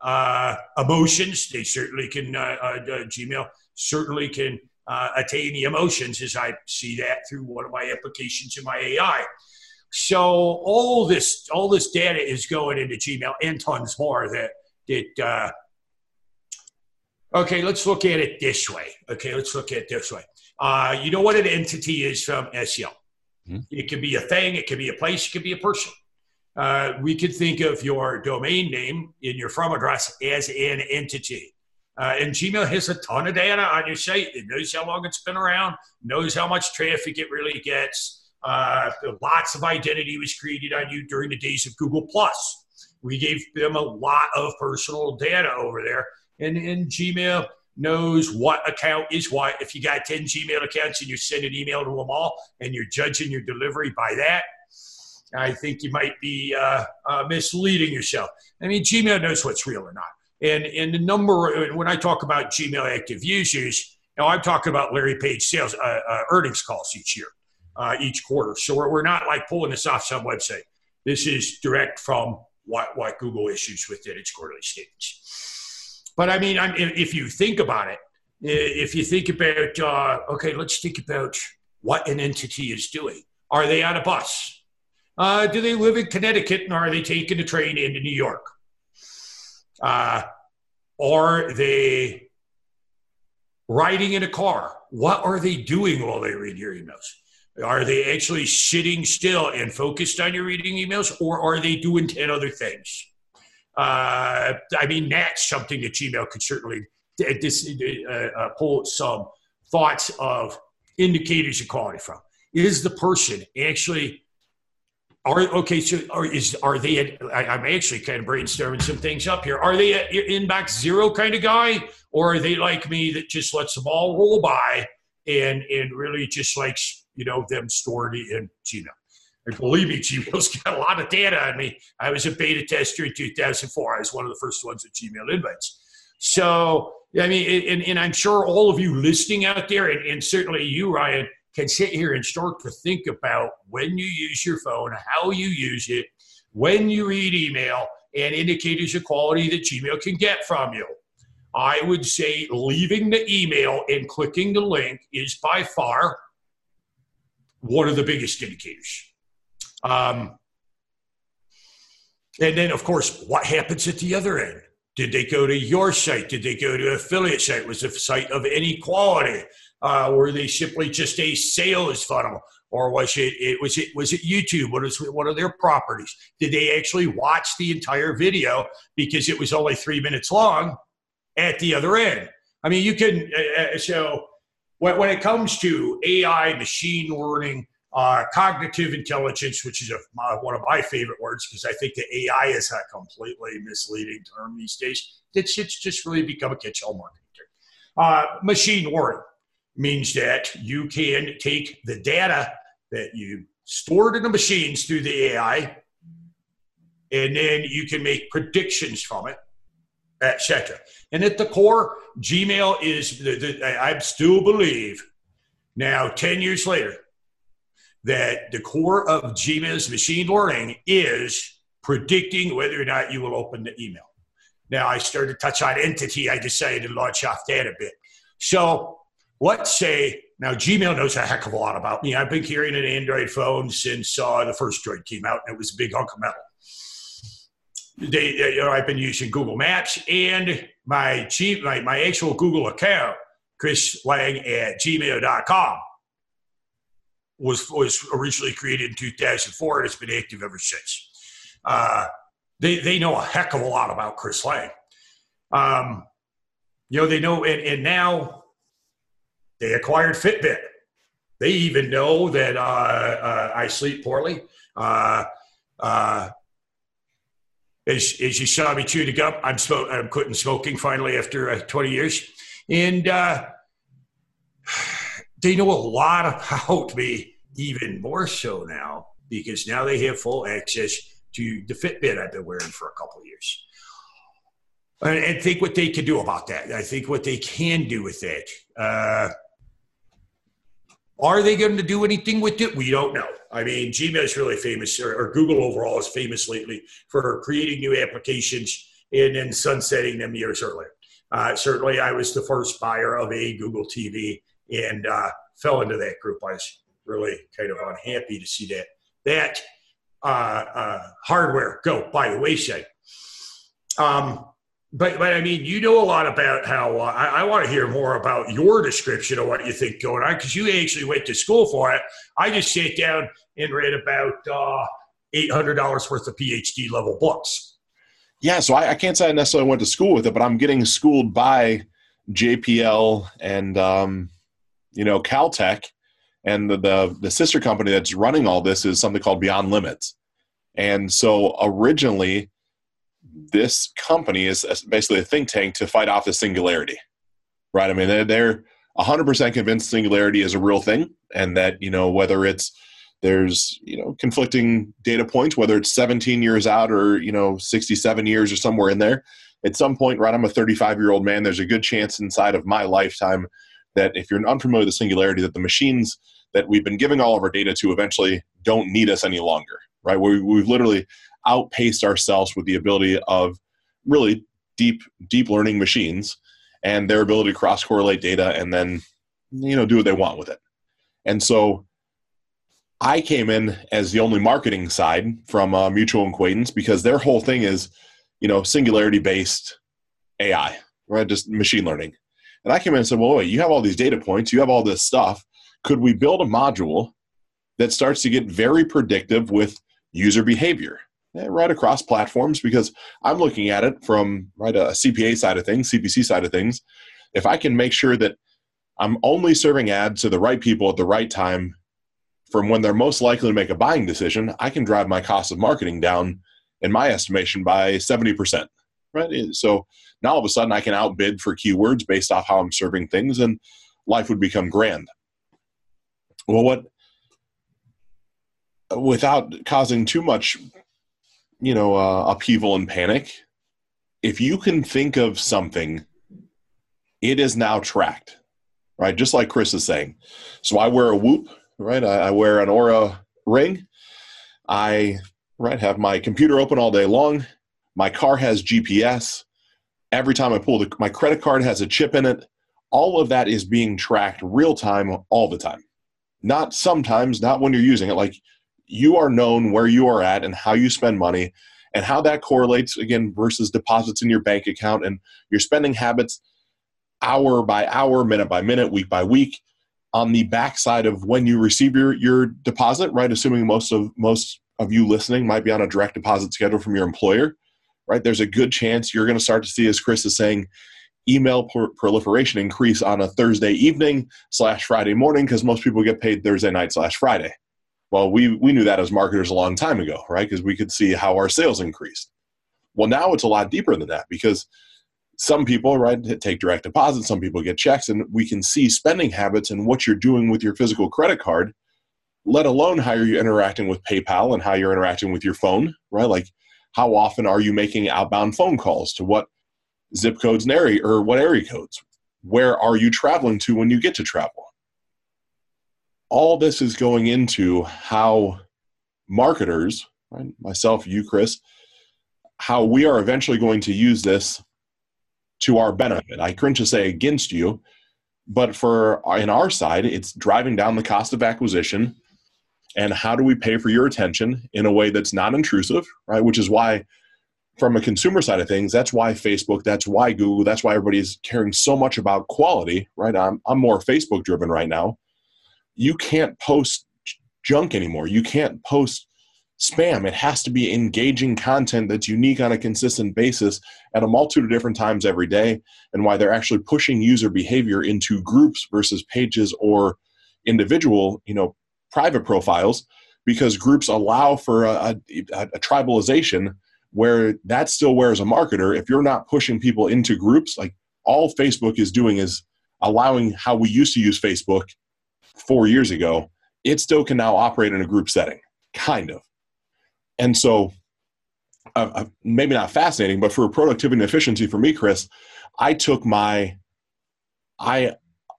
Speaker 2: uh, emotions. They certainly can. Uh, Gmail certainly can uh, attain the emotions, as I see that through one of my applications in my AI. So all this all this data is going into Gmail and tons more that that uh, okay, let's look at it this way. Okay, let's look at it this way. Uh, you know what an entity is from SEO? Mm-hmm. It could be a thing, it could be a place, it could be a person. Uh, we could think of your domain name in your from address as an entity. Uh, and Gmail has a ton of data on your site. It knows how long it's been around, knows how much traffic it really gets. Uh, lots of identity was created on you during the days of Google Plus. We gave them a lot of personal data over there, and, and Gmail knows what account is what. If you got 10 Gmail accounts and you send an email to them all and you're judging your delivery by that, I think you might be uh, uh, misleading yourself. I mean, Gmail knows what's real or not. And, the number, when I talk about Gmail active users, now I'm talking about Larry Page sales uh, uh earnings calls each year uh, each quarter. So we're, we're not like pulling this off some website. This is direct from what, what Google issues within its quarterly statements. But I mean, I'm, if you think about it, if you think about, uh, okay, let's think about what an entity is doing. Are they on a bus? Uh, do they live in Connecticut and are they taking a train into New York? Uh, are they riding in a car? What are they doing while they read your emails? Are they actually sitting still and focused on your reading emails, or are they doing 10 other things? Uh, I mean, that's something that Gmail could certainly dis, uh, uh, pull some thoughts of indicators of quality from. Is the person actually are okay? So are is are they? I, am actually kind of brainstorming some things up here. Are they an inbox zero kind of guy, or are they like me that just lets them all roll by and and really just likes you know, them stored in Gmail. And believe me, Gmail's got a lot of data on me. I was a beta tester in 2004. I was one of the first ones with Gmail invites. So, I mean, and, and I'm sure all of you listening out there, and, and certainly you, Ryan, can sit here and start to think about when you use your phone, how you use it, when you read email, and indicators of quality that Gmail can get from you. I would say leaving the email and clicking the link is by far one of the biggest indicators. Um, and then, of course, what happens at the other end? Did they go to your site? Did they go to affiliate site? Was the site of any quality? Uh, were they simply just a sales funnel, or was it, it was it was it YouTube? What is what are their properties? Did they actually watch the entire video because it was only three minutes long at the other end? I mean, you can uh, uh so when, when it comes to AI, machine learning, uh, cognitive intelligence, which is a, my, one of my favorite words because I think the AI is a completely misleading term these days. It's, it's just really become a catch-all marketing term. Uh, machine learning means that you can take the data that you stored in the machines through the AI, and then you can make predictions from it, etc. And at the core, Gmail is, the, the, I still believe now, 10 years later, that the core of Gmail's machine learning is predicting whether or not you will open the email. Now, I started to touch on entity. I decided to launch off that a bit. So let's say now Gmail knows a heck of a lot about me. I've been carrying an Android phone since uh, the first Droid came out, and it was a big hunk of metal. They, you know, I've been using Google Maps and my, G, my, my actual Google account, Chris Lang at gmail.com was was originally created in 2004 and it's been active ever since. Uh, they they know a heck of a lot about Chris Lang. Um, you know they know, and, and now they acquired Fitbit. They even know that uh, uh, I sleep poorly. Uh, uh, as, as you saw me chewing gum, I'm, I'm quitting smoking finally after uh, 20 years. And uh, they know a lot about me, even more so now, because now they have full access to the Fitbit I've been wearing for a couple of years. And, and think what they can do about that. I think what they can do with that. Are they going to do anything with it? We don't know. I mean, Gmail is really famous, or, or Google overall is famous lately for creating new applications and then sunsetting them years earlier. Uh, certainly, I was the first buyer of a Google TV and uh, fell into that group. I was really kind of unhappy to see that that uh, uh, hardware go by the wayside. Um, but but I mean, you know a lot about how. Uh, I, I want to hear more about your description of what you think going on because you actually went to school for it. I just sat down and read about uh, eight hundred dollars worth of PhD level books.
Speaker 1: Yeah, so I, I, can't say I necessarily went to school with it, but I'm getting schooled by JPL and um, you know Caltech, and the, the the sister company that's running all this is something called Beyond Limits. And so originally, this company is basically a think tank to fight off the singularity, right? I mean, they're, they're 100% convinced singularity is a real thing, and that you know whether it's there's you know conflicting data points, whether it's 17 years out or you know 67 years or somewhere in there. At some point, right? I'm a 35 year old man. There's a good chance inside of my lifetime that if you're unfamiliar with the singularity, that the machines that we've been giving all of our data to eventually don't need us any longer, right? We, we've literally outpaced ourselves with the ability of really deep deep learning machines and their ability to cross correlate data and then you know do what they want with it. And so I came in as the only marketing side from a mutual acquaintance because their whole thing is, you know, singularity based AI, right? Just machine learning. And I came in and said, well, wait, you have all these data points, you have all this stuff. Could we build a module that starts to get very predictive with user behavior right across platforms? Because I'm looking at it from right a CPA side of things, CPC side of things. If I can make sure that I'm only serving ads to the right people at the right time from when they're most likely to make a buying decision, I can drive my cost of marketing down, in my estimation, by 70%. Right? So now all of a sudden I can outbid for keywords based off how I'm serving things, and life would become grand. Well, what without causing too much, you know, uh, upheaval and panic, if you can think of something, it is now tracked, right? Just like Chris is saying. So I wear a Whoop, right? I, I wear an Oura ring. I right have my computer open all day long. My car has GPS every time I pull the, my credit card has a chip in it. All of that is being tracked real time all the time. Not sometimes, not when you're using it. Like you are known where you are at and how you spend money and how that correlates again versus deposits in your bank account and your spending habits hour by hour, minute by minute, week by week on the backside of when you receive your, your deposit, right? Assuming most of most of you listening might be on a direct deposit schedule from your employer right? There's a good chance you're going to start to see, as Chris is saying, email proliferation increase on a Thursday evening slash Friday morning because most people get paid Thursday night slash Friday. Well, we, we knew that as marketers a long time ago, right? Because we could see how our sales increased. Well, now it's a lot deeper than that because some people, right, take direct deposits, some people get checks, and we can see spending habits and what you're doing with your physical credit card, let alone how you're interacting with PayPal and how you're interacting with your phone, right? Like, how often are you making outbound phone calls to what zip codes and area or what area codes? Where are you traveling to when you get to travel? All this is going into how marketers, right, myself, you, Chris, how we are eventually going to use this to our benefit. I cringe to say against you, but for in our side, it's driving down the cost of acquisition and how do we pay for your attention in a way that's not intrusive, right? Which is why from a consumer side of things, that's why Facebook, that's why Google, that's why everybody's caring so much about quality, right? I'm, I'm more Facebook driven right now. You can't post junk anymore. You can't post spam. It has to be engaging content that's unique on a consistent basis at a multitude of different times every day, and why they're actually pushing user behavior into groups versus pages or individual, you know, private profiles, because groups allow for a, a, a tribalization where that still where as a marketer if you're not pushing people into groups like all facebook is doing is allowing how we used to use facebook four years ago it still can now operate in a group setting kind of and so uh, uh, maybe not fascinating but for productivity and efficiency for me chris i took my i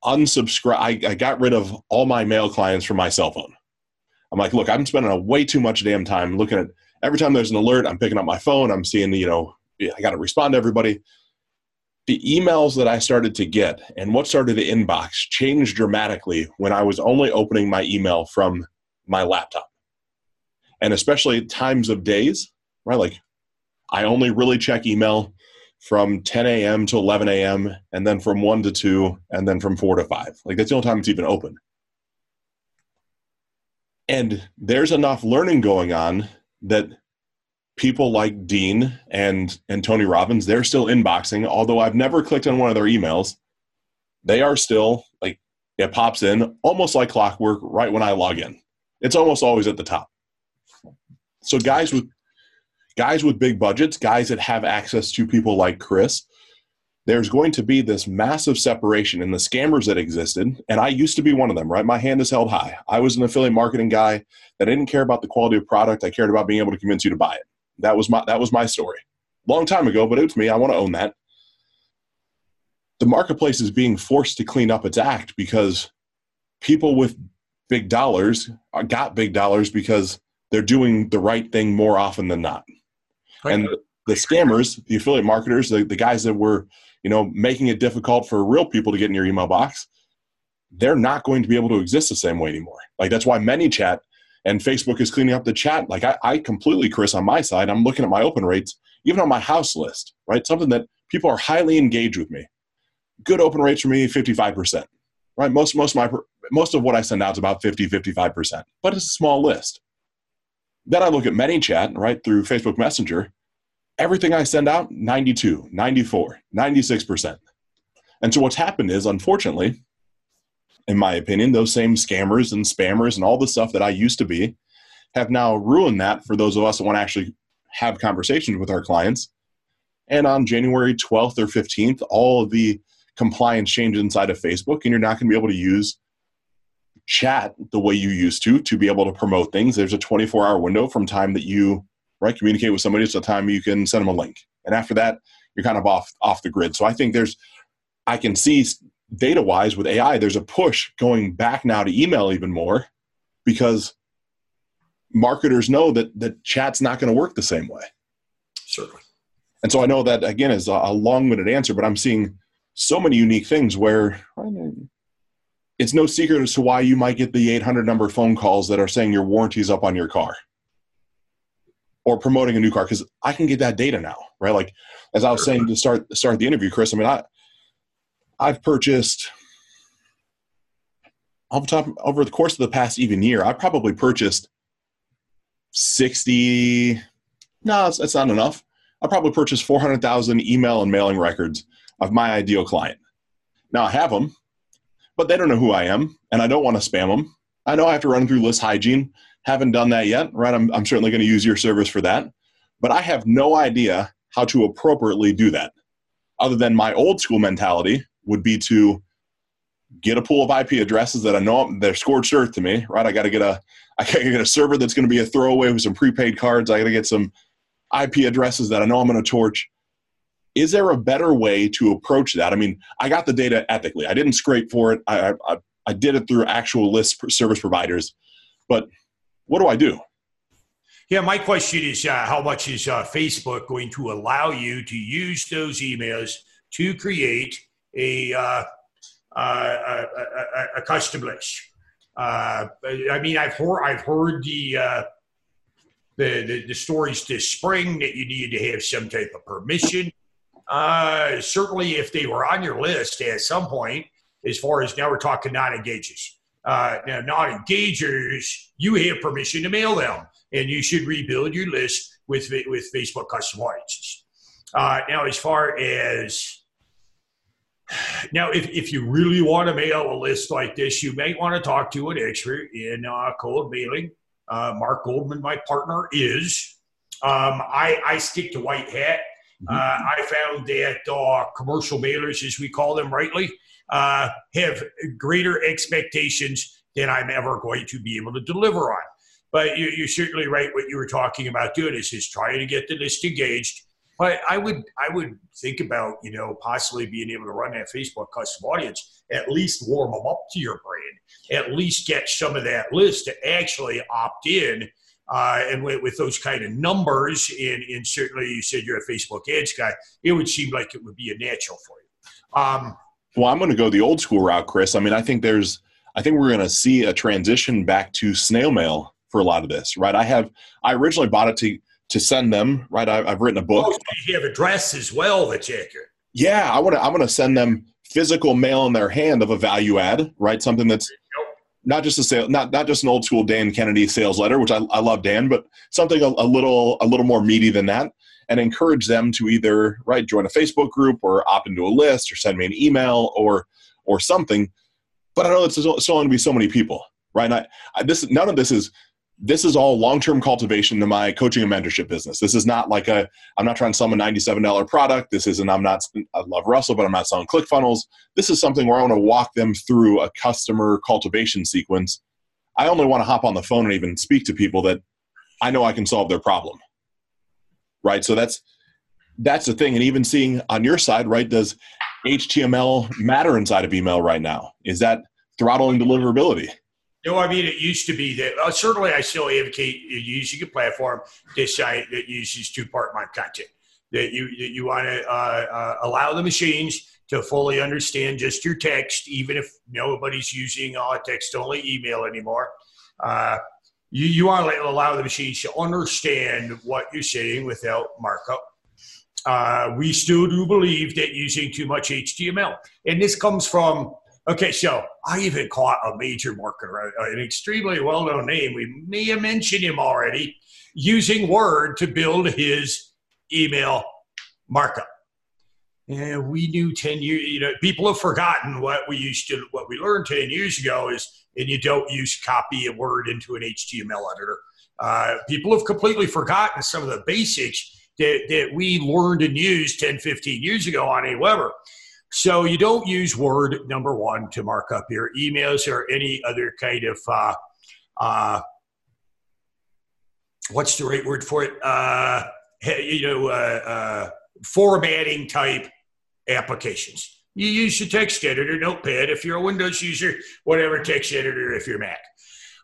Speaker 1: unsubscribe I, I got rid of all my mail clients from my cell phone i'm like look i'm spending a way too much damn time looking at every time there's an alert, I'm picking up my phone, I'm seeing, you know, I got to respond to everybody. The emails that I started to get and what started the inbox changed dramatically when I was only opening my email from my laptop. And especially times of days, right? Like I only really check email from 10 a.m. to 11 a.m. and then from 1 to 2 and then from 4 to 5. Like that's the only time it's even open. And there's enough learning going on that people like Dean and and Tony Robbins, they're still inboxing. Although I've never clicked on one of their emails, they are still like it pops in almost like clockwork right when I log in. It's almost always at the top. So guys with guys with big budgets, guys that have access to people like Chris, there's going to be this massive separation in the scammers that existed. And I used to be one of them, right? My hand is held high. I was an affiliate marketing guy that didn't care about the quality of product. I cared about being able to convince you to buy it. That was my that was my story. Long time ago, but it was me. I want to own that. The marketplace is being forced to clean up its act because people with big dollars uh, got big dollars because they're doing the right thing more often than not. Right. And the scammers, the affiliate marketers, the, the guys that were you know, making it difficult for real people to get in your email box, they're not going to be able to exist the same way anymore. Like that's why ManyChat and Facebook is cleaning up the chat. Like I, I completely, Chris, on my side, I'm looking at my open rates, even on my house list, right? Something that people are highly engaged with me. Good open rates for me, 55%. Right? Most most of my most of what I send out is about 50, 55%. But it's a small list. Then I look at ManyChat, right, through Facebook Messenger, everything I send out, 92, 94, 96%. And so what's happened is, unfortunately, in my opinion, those same scammers and spammers and all the stuff that I used to be have now ruined that for those of us that want to actually have conversations with our clients. And on January 12th or 15th, all of the compliance changes inside of Facebook, and you're not going to be able to use chat the way you used to to be able to promote things. There's a 24 hour window from time that you right? Communicate with somebody. It's the time you can send them a link, and after that, you're kind of off off the grid. So I think there's, I can see data wise with AI, there's a push going back now to email even more, because marketers know that that chat's not going to work the same way.
Speaker 2: Certainly.
Speaker 1: And so I know that again is a long-winded answer, but I'm seeing so many unique things where it's no secret as to why you might get the 800 number phone calls that are saying your warranty's up on your car or promoting a new car because I can get that data now, right? Like as I was saying to start start the interview, Chris. I mean, I I've purchased off top over the course of the past even year, I probably purchased sixty. No, that's, that's not enough. I probably purchased four hundred thousand email and mailing records of my ideal client. Now I have them, but they don't know who I am, and I don't want to spam them. I know I have to run through list hygiene. Haven't done that yet, right? I'm, I'm certainly going to use your service for that, but I have no idea how to appropriately do that. Other than my old school mentality would be to get a pool of IP addresses that I know they're scorched earth to me, right? I got to get a I got to get a server that's going to be a throwaway with some prepaid cards. I got to get some IP addresses that I know I'm going to torch. Is there a better way to approach that? I mean, I got the data ethically. I didn't scrape for it. I, I, I did it through actual list service providers. But what do I do?
Speaker 2: Yeah, my question is uh, how much is uh, Facebook going to allow you to use those emails to create a, uh, a, a, a, custom list? Uh, I mean, I've heard, I've heard the, uh, the, the, the, stories this spring that you needed to have some type of permission. Uh, certainly, if they were on your list at some point, as far as now we're talking non-engagers. Uh, now, non-engagers, you have permission to mail them, and you should rebuild your list with with Facebook custom audiences. Uh, now, as far as now, if, if you really want to mail a list like this, you may want to talk to an expert in uh, cold mailing. Uh, Mark Goldman, my partner, is. Um, I, I stick to white hat. Mm-hmm. Uh, I found that uh, commercial mailers, as we call them rightly, uh, have greater expectations than I'm ever going to be able to deliver on. But you, are certainly right. What you were talking about doing is, is trying to get the list engaged but I would I would think about you know possibly being able to run that Facebook custom audience, at least warm them up to your brand, at least get some of that list to actually opt in. Uh, and with, with, those kind of numbers, and, and, certainly you said you're a Facebook ads guy, it would seem like it would be a natural for you. Um,
Speaker 1: well, I'm going to go the old school route, Chris. I mean, I think there's, I think we're going to see a transition back to snail mail for a lot of this, right? I have, I originally bought it to to send them. Right, I, have written a book. Oh,
Speaker 2: you have address as well that you
Speaker 1: Yeah, I want to. I want to send them physical mail in their hand of a value add. Right, something that's not just a sale, not not just an old school Dan Kennedy sales letter, which I, I love Dan, but something a, a little a little more meaty than that, and encourage them to either right join a Facebook group or opt into a list or send me an email or or something. But I know it's still going to be so many people, right? And I, I, this none of this is this is all long-term cultivation to my coaching and mentorship business. This is not like a I'm not trying to sell a $97 product. This isn't I'm not I love Russell, but I'm not selling ClickFunnels. This is something where I want to walk them through a customer cultivation sequence. I only want to hop on the phone and even speak to people that I know I can solve their problem. Right? So that's that's the thing. And even seeing on your side, right, does HTML matter inside of email right now? Is that throttling deliverability?
Speaker 2: No, I mean it used to be that. Uh, certainly, I still advocate using a platform that uses two-part content. That you that you want to uh, uh, allow the machines to fully understand just your text, even if nobody's using uh, text-only email anymore. Uh, you, you want to allow the machines to understand what you're saying without markup. We still do believe that using too much HTML, and this comes from Okay, so I even caught a major marketer, an extremely well known name. We may have mentioned him already, using Word to build his email markup. And we knew 10 years, you know, people have forgotten what we used to, what we learned 10 years ago is, and you don't use copy a word into an HTML editor. Uh, people have completely forgotten some of the basics that, that we learned and used 10, 15 years ago on Aweber. So you don't use Word, number one, to mark up your emails or any other kind of, uh, uh, what's the right word for it? Uh, you know, uh, uh, formatting type applications. You use your text editor, Notepad, if you're a Windows user, whatever text editor if you're Mac.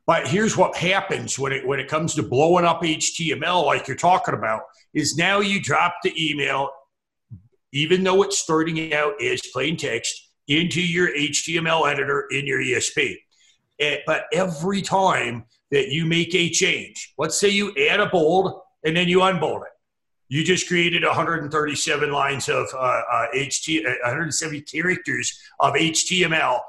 Speaker 2: But here's what happens when it when it comes to blowing up HTML, like you're talking about, is now you drop the email even though it's starting out as plain text, into your HTML editor in your ESP. Eh, but every time that you make a change, let's say you add a bold and then you unbold it, you just created 137 lines of uh, uh, HT, uh, 170 characters of HTML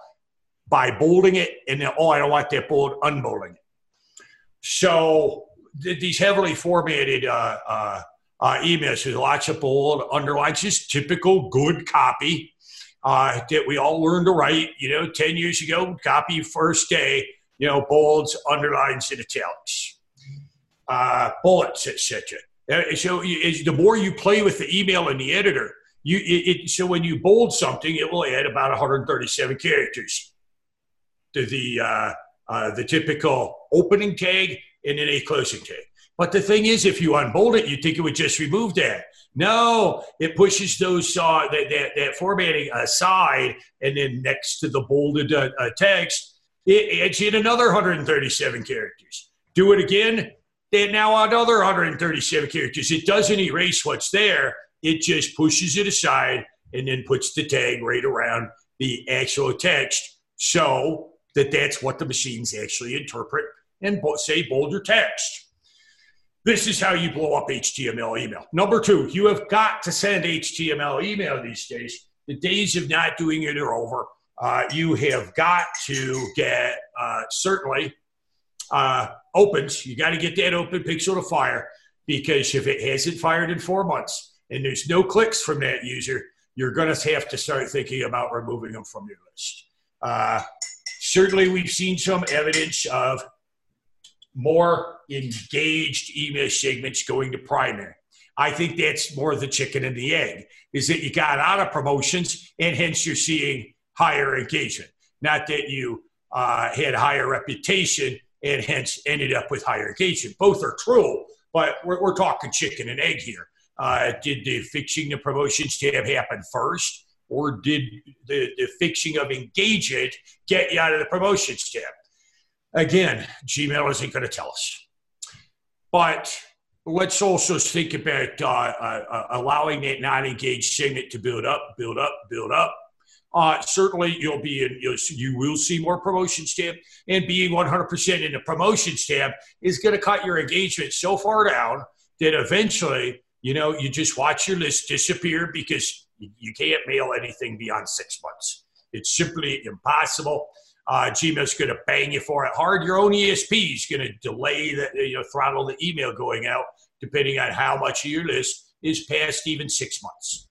Speaker 2: by bolding it and then, oh, I don't want that bold, unbolding it. So th- these heavily formatted uh, uh emails with lots of bold underlines, just typical good copy uh, that we all learned to write. You know, ten years ago, copy first day. You know, bolds, underlines, and italics, uh, bullets, etc. Uh, so the more you play with the email and the editor, you it, it, so when you bold something, it will add about 137 characters to the uh, uh, the typical opening tag and then a closing tag. But the thing is, if you unbolt it, you think it would just remove that. No, it pushes those uh, that, that, that formatting aside, and then next to the bolded uh, uh, text, it adds in another 137 characters. Do it again, then now add another 137 characters. It doesn't erase what's there. It just pushes it aside and then puts the tag right around the actual text so that that's what the machines actually interpret and say bolder text. This is how you blow up HTML email. Number two, you have got to send HTML email these days. The days of not doing it are over. Uh, you have got to get uh, certainly uh, opens. You got to get that open pixel to fire because if it hasn't fired in four months and there's no clicks from that user, you're going to have to start thinking about removing them from your list. Uh, certainly, we've seen some evidence of more engaged email segments going to primary. I think that's more the chicken and the egg, is that you got out of promotions and hence you're seeing higher engagement. Not that you uh, had higher reputation and hence ended up with higher engagement. Both are true, but we're, we're talking chicken and egg here. Uh, did the fixing the promotions tab happen first, or did the, the fixing of engagement get you out of the promotions tab? Again, Gmail isn't going to tell us. But let's also think about uh, uh, uh allowing that non-engaged segment to build up, build up, build up. Uh, certainly, you'll be in. You'll, you will see more promotions tab, and being 100% in the promotions tab is going to cut your engagement so far down that eventually, you know, you just watch your list disappear because you can't mail anything beyond six months. It's simply impossible. Uh, Gmail's going to bang you for it hard. Your own ESP is going to delay the, you know, throttle the email going out, depending on how much of your list is past even six months.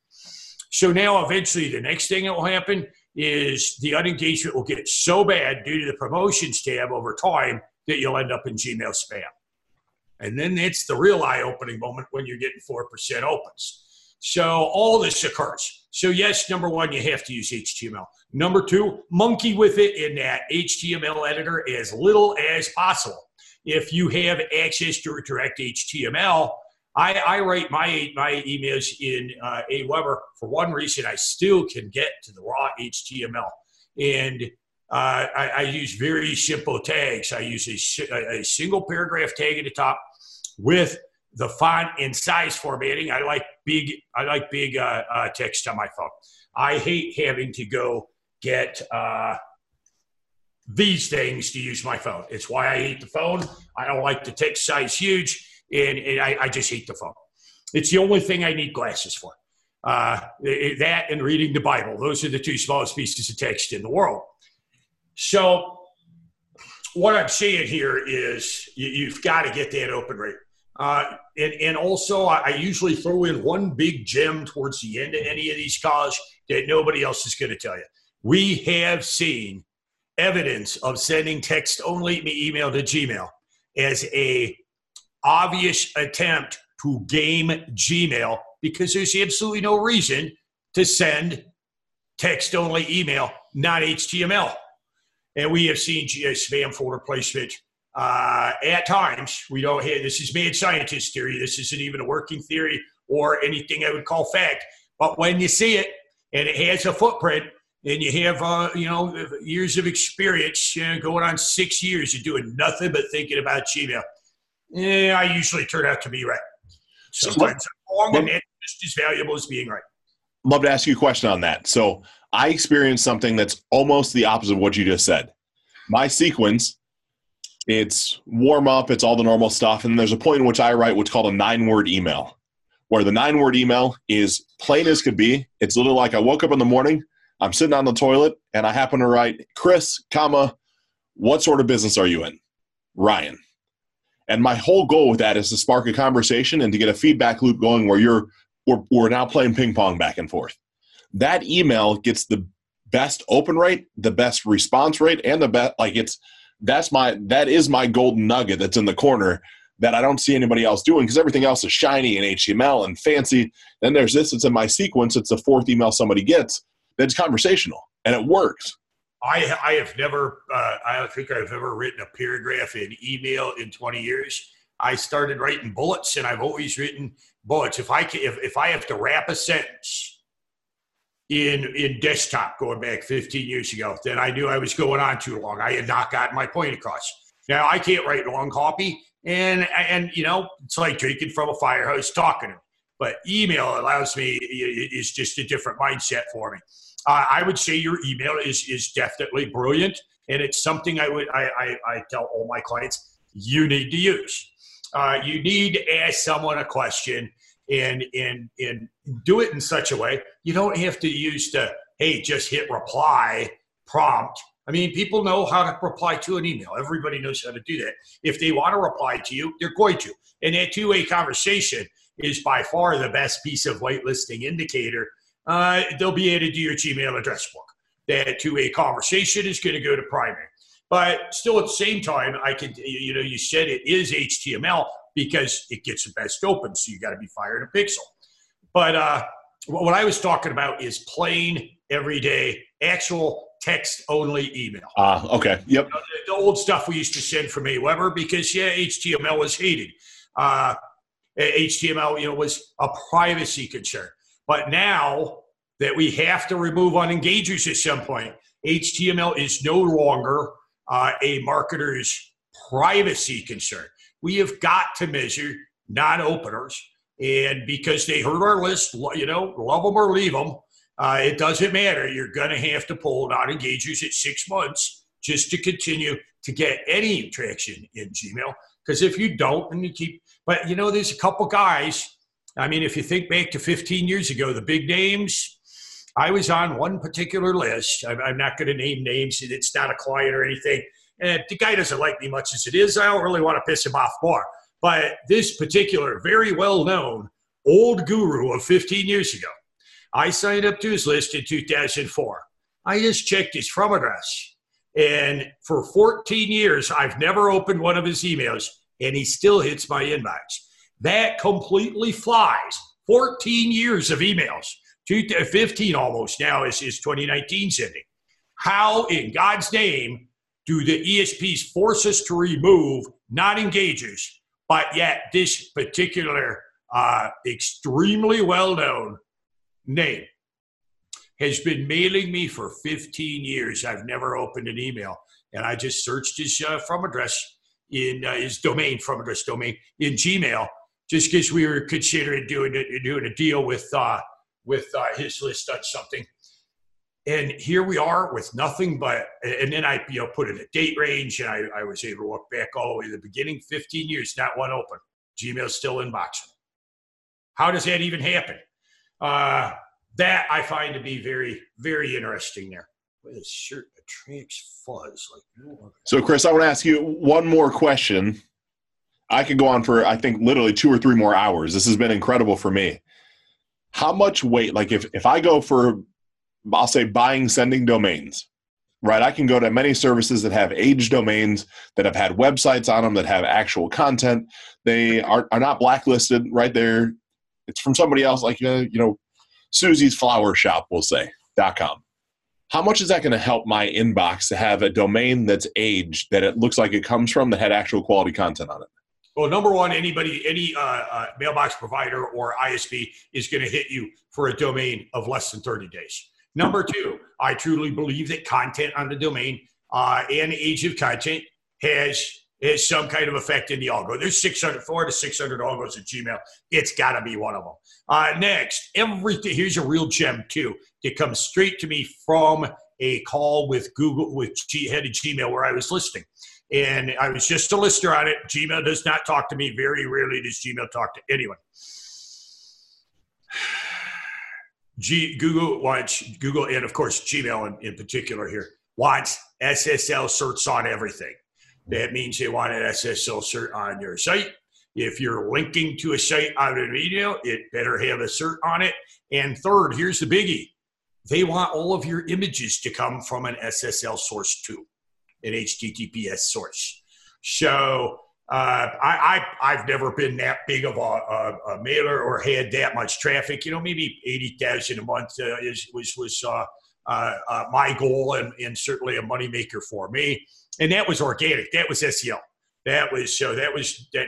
Speaker 2: So now, eventually, the next thing that will happen is the unengagement will get so bad due to the promotions tab over time that you'll end up in Gmail spam. And then it's the real eye opening moment when you're getting 4% opens. So all this occurs. So, yes, number one, you have to use HTML. Number two, monkey with it in that HTML editor as little as possible. If you have access to direct HTML, I, I write my my emails in uh, AWeber for one reason. I still can get to the raw HTML, and uh, I, I, use very simple tags. I use a, a, single paragraph tag at the top with the font and size formatting. I like big. I like big uh, uh text on my phone. I hate having to go get uh, these things to use my phone. It's why I hate the phone. I don't like the text size huge and, and I, I, just hate the phone. It's the only thing I need glasses for. Uh, that and reading the Bible. Those are the two smallest pieces of text in the world. So, what I'm saying here is you, have got to get that open rate. Uh, and, and also, I, I usually throw in one big gem towards the end of any of these calls that nobody else is going to tell you. We have seen evidence of sending text only email to Gmail as a obvious attempt to game Gmail because there's absolutely no reason to send text only email, not HTML. And we have seen spam folder placement uh, at times. We don't have this is mad scientist theory. This isn't even a working theory or anything I would call fact. But when you see it and it has a footprint, and you have uh, you know years of experience, you know, going on six years, you're doing nothing but thinking about Gmail yeah, I usually turn out to be right. Sometimes I'm wrong, and it's just as valuable as being right.
Speaker 1: Love to ask you a question on that. So I experienced something that's almost the opposite of what you just said. My sequence, it's warm up, it's all the normal stuff, and there's a point in which I write what's called a nine word email, where the nine word email is plain as could be. It's literally like I woke up in the morning, I'm sitting on the toilet, and I happen to write, Chris, comma, what sort of business are you in? Ryan And my whole goal with that is to spark a conversation and to get a feedback loop going where you're we're, we're now playing ping pong back and forth. That email gets the best open rate, the best response rate, and the best like it's that's my that is my golden nugget that's in the corner that I don't see anybody else doing because everything else is shiny and HTML and fancy. Then there's this, it's in my sequence, it's the fourth email somebody gets that's conversational and it works.
Speaker 2: I, I have never, uh, I don't think I've ever written a paragraph in email in 20 years. I started writing bullets and I've always written bullets. If I can, if, if I have to wrap a sentence in, in desktop going back 15 years ago, then I knew I was going on too long. I had not gotten my point across. Now I can't write long copy and, and, you know, it's like drinking from a fire hose talking. But email allows me, is just a different mindset for me. Uh, I would say your email is is definitely brilliant, and it's something I would I, I, I tell all my clients you need to use. Uh, you need to ask someone a question and and and do it in such a way you don't have to use the hey just hit reply prompt. I mean, people know how to reply to an email. Everybody knows how to do that. If they want to reply to you, they're going to. And that two way conversation is by far the best piece of whitelisting indicator uh, they'll be able to your Gmail address book. That two way conversation is going to go to primary. But still, at the same time, I can, you know, you said it is HTML because it gets the best open. So you got to be fired a pixel. But uh, what I was talking about is plain, everyday, actual text only email.
Speaker 1: Ah, uh, okay. Yep. You know,
Speaker 2: the, the, old stuff we used to send from AWeber because, yeah, HTML was hated. Uh, HTML, you know, was a privacy concern. But now that we have to remove unengagers at some point, HTML is no longer uh, a marketer's privacy concern. We have got to measure non openers. And because they hurt our list, you know, love them or leave them, uh, it doesn't matter. You're going to have to pull non engagers at six months just to continue to get any traction in Gmail. Because if you don't, and you keep, but you know, there's a couple guys I mean, if you think back to 15 years ago, the big names, I was on one particular list. I'm, I'm not going to name names. It's not a client or anything. And the guy doesn't like me much as it is. I don't really want to piss him off more. But this particular, very well known old guru of 15 years ago, I signed up to his list in 2004. I just checked his from address. And for 14 years, I've never opened one of his emails, and he still hits my inbox. That completely flies. 14 years of emails, 15 almost now is, is 2019 sending. How in God's name do the ESPs force us to remove non engagers, but yet this particular uh, extremely well known name has been mailing me for 15 years. I've never opened an email. And I just searched his uh, from address in uh, his domain, from address domain in Gmail, just because we were considering doing a, doing a deal with uh, with uh, his list on something. And here we are with nothing but, and then I you know put in a date range, and I, I was able to walk back all the way to the beginning, 15 years, not one open. Gmail's still inboxing. How does that even happen? Uh, that I find to be very, very interesting there. With his shirt attracts fuzz. Like,
Speaker 1: so, Chris, I want to ask you one more question I could go on for I think literally two or three more hours. This has been incredible for me. How much weight, like if if I go for I'll say buying sending domains, right? I can go to many services that have age domains that have had websites on them that have actual content. They are, are not blacklisted right there. It's from somebody else, like uh, you know, Susie's Flower Shop, we'll say dot com. How much is that going to help my inbox to have a domain that's aged that it looks like it comes from that had actual quality content on it?
Speaker 2: Well, number one, anybody, any uh, uh, mailbox provider or ISP is going to hit you for a domain of less than 30 days. Number two, I truly believe that content on the domain uh, and age of content has has some kind of effect in the algo. There's 600, four to 600 algos at Gmail. It's got to be one of them. Uh, next, everything. Here's a real gem too. It comes straight to me from a call with Google with G, head of Gmail where I was listing and I was just a lister on it. Gmail does not talk to me. Very rarely does Gmail talk to anyone. G, Google wants Google and of course Gmail in, in particular here wants SSL certs on everything. That means they want an SSL cert on your site. If you're linking to a site out of an email, it better have a cert on it. And third, here's the biggie they want all of your images to come from an SSL source too, an HTTPS source. So uh, I, I have never been that big of a, a, a, mailer or had that much traffic. You know, maybe eighty thousand a month uh, is was was uh, uh, uh my goal and, and certainly a moneymaker for me. And that was organic. That was SEO. That was so. That was that,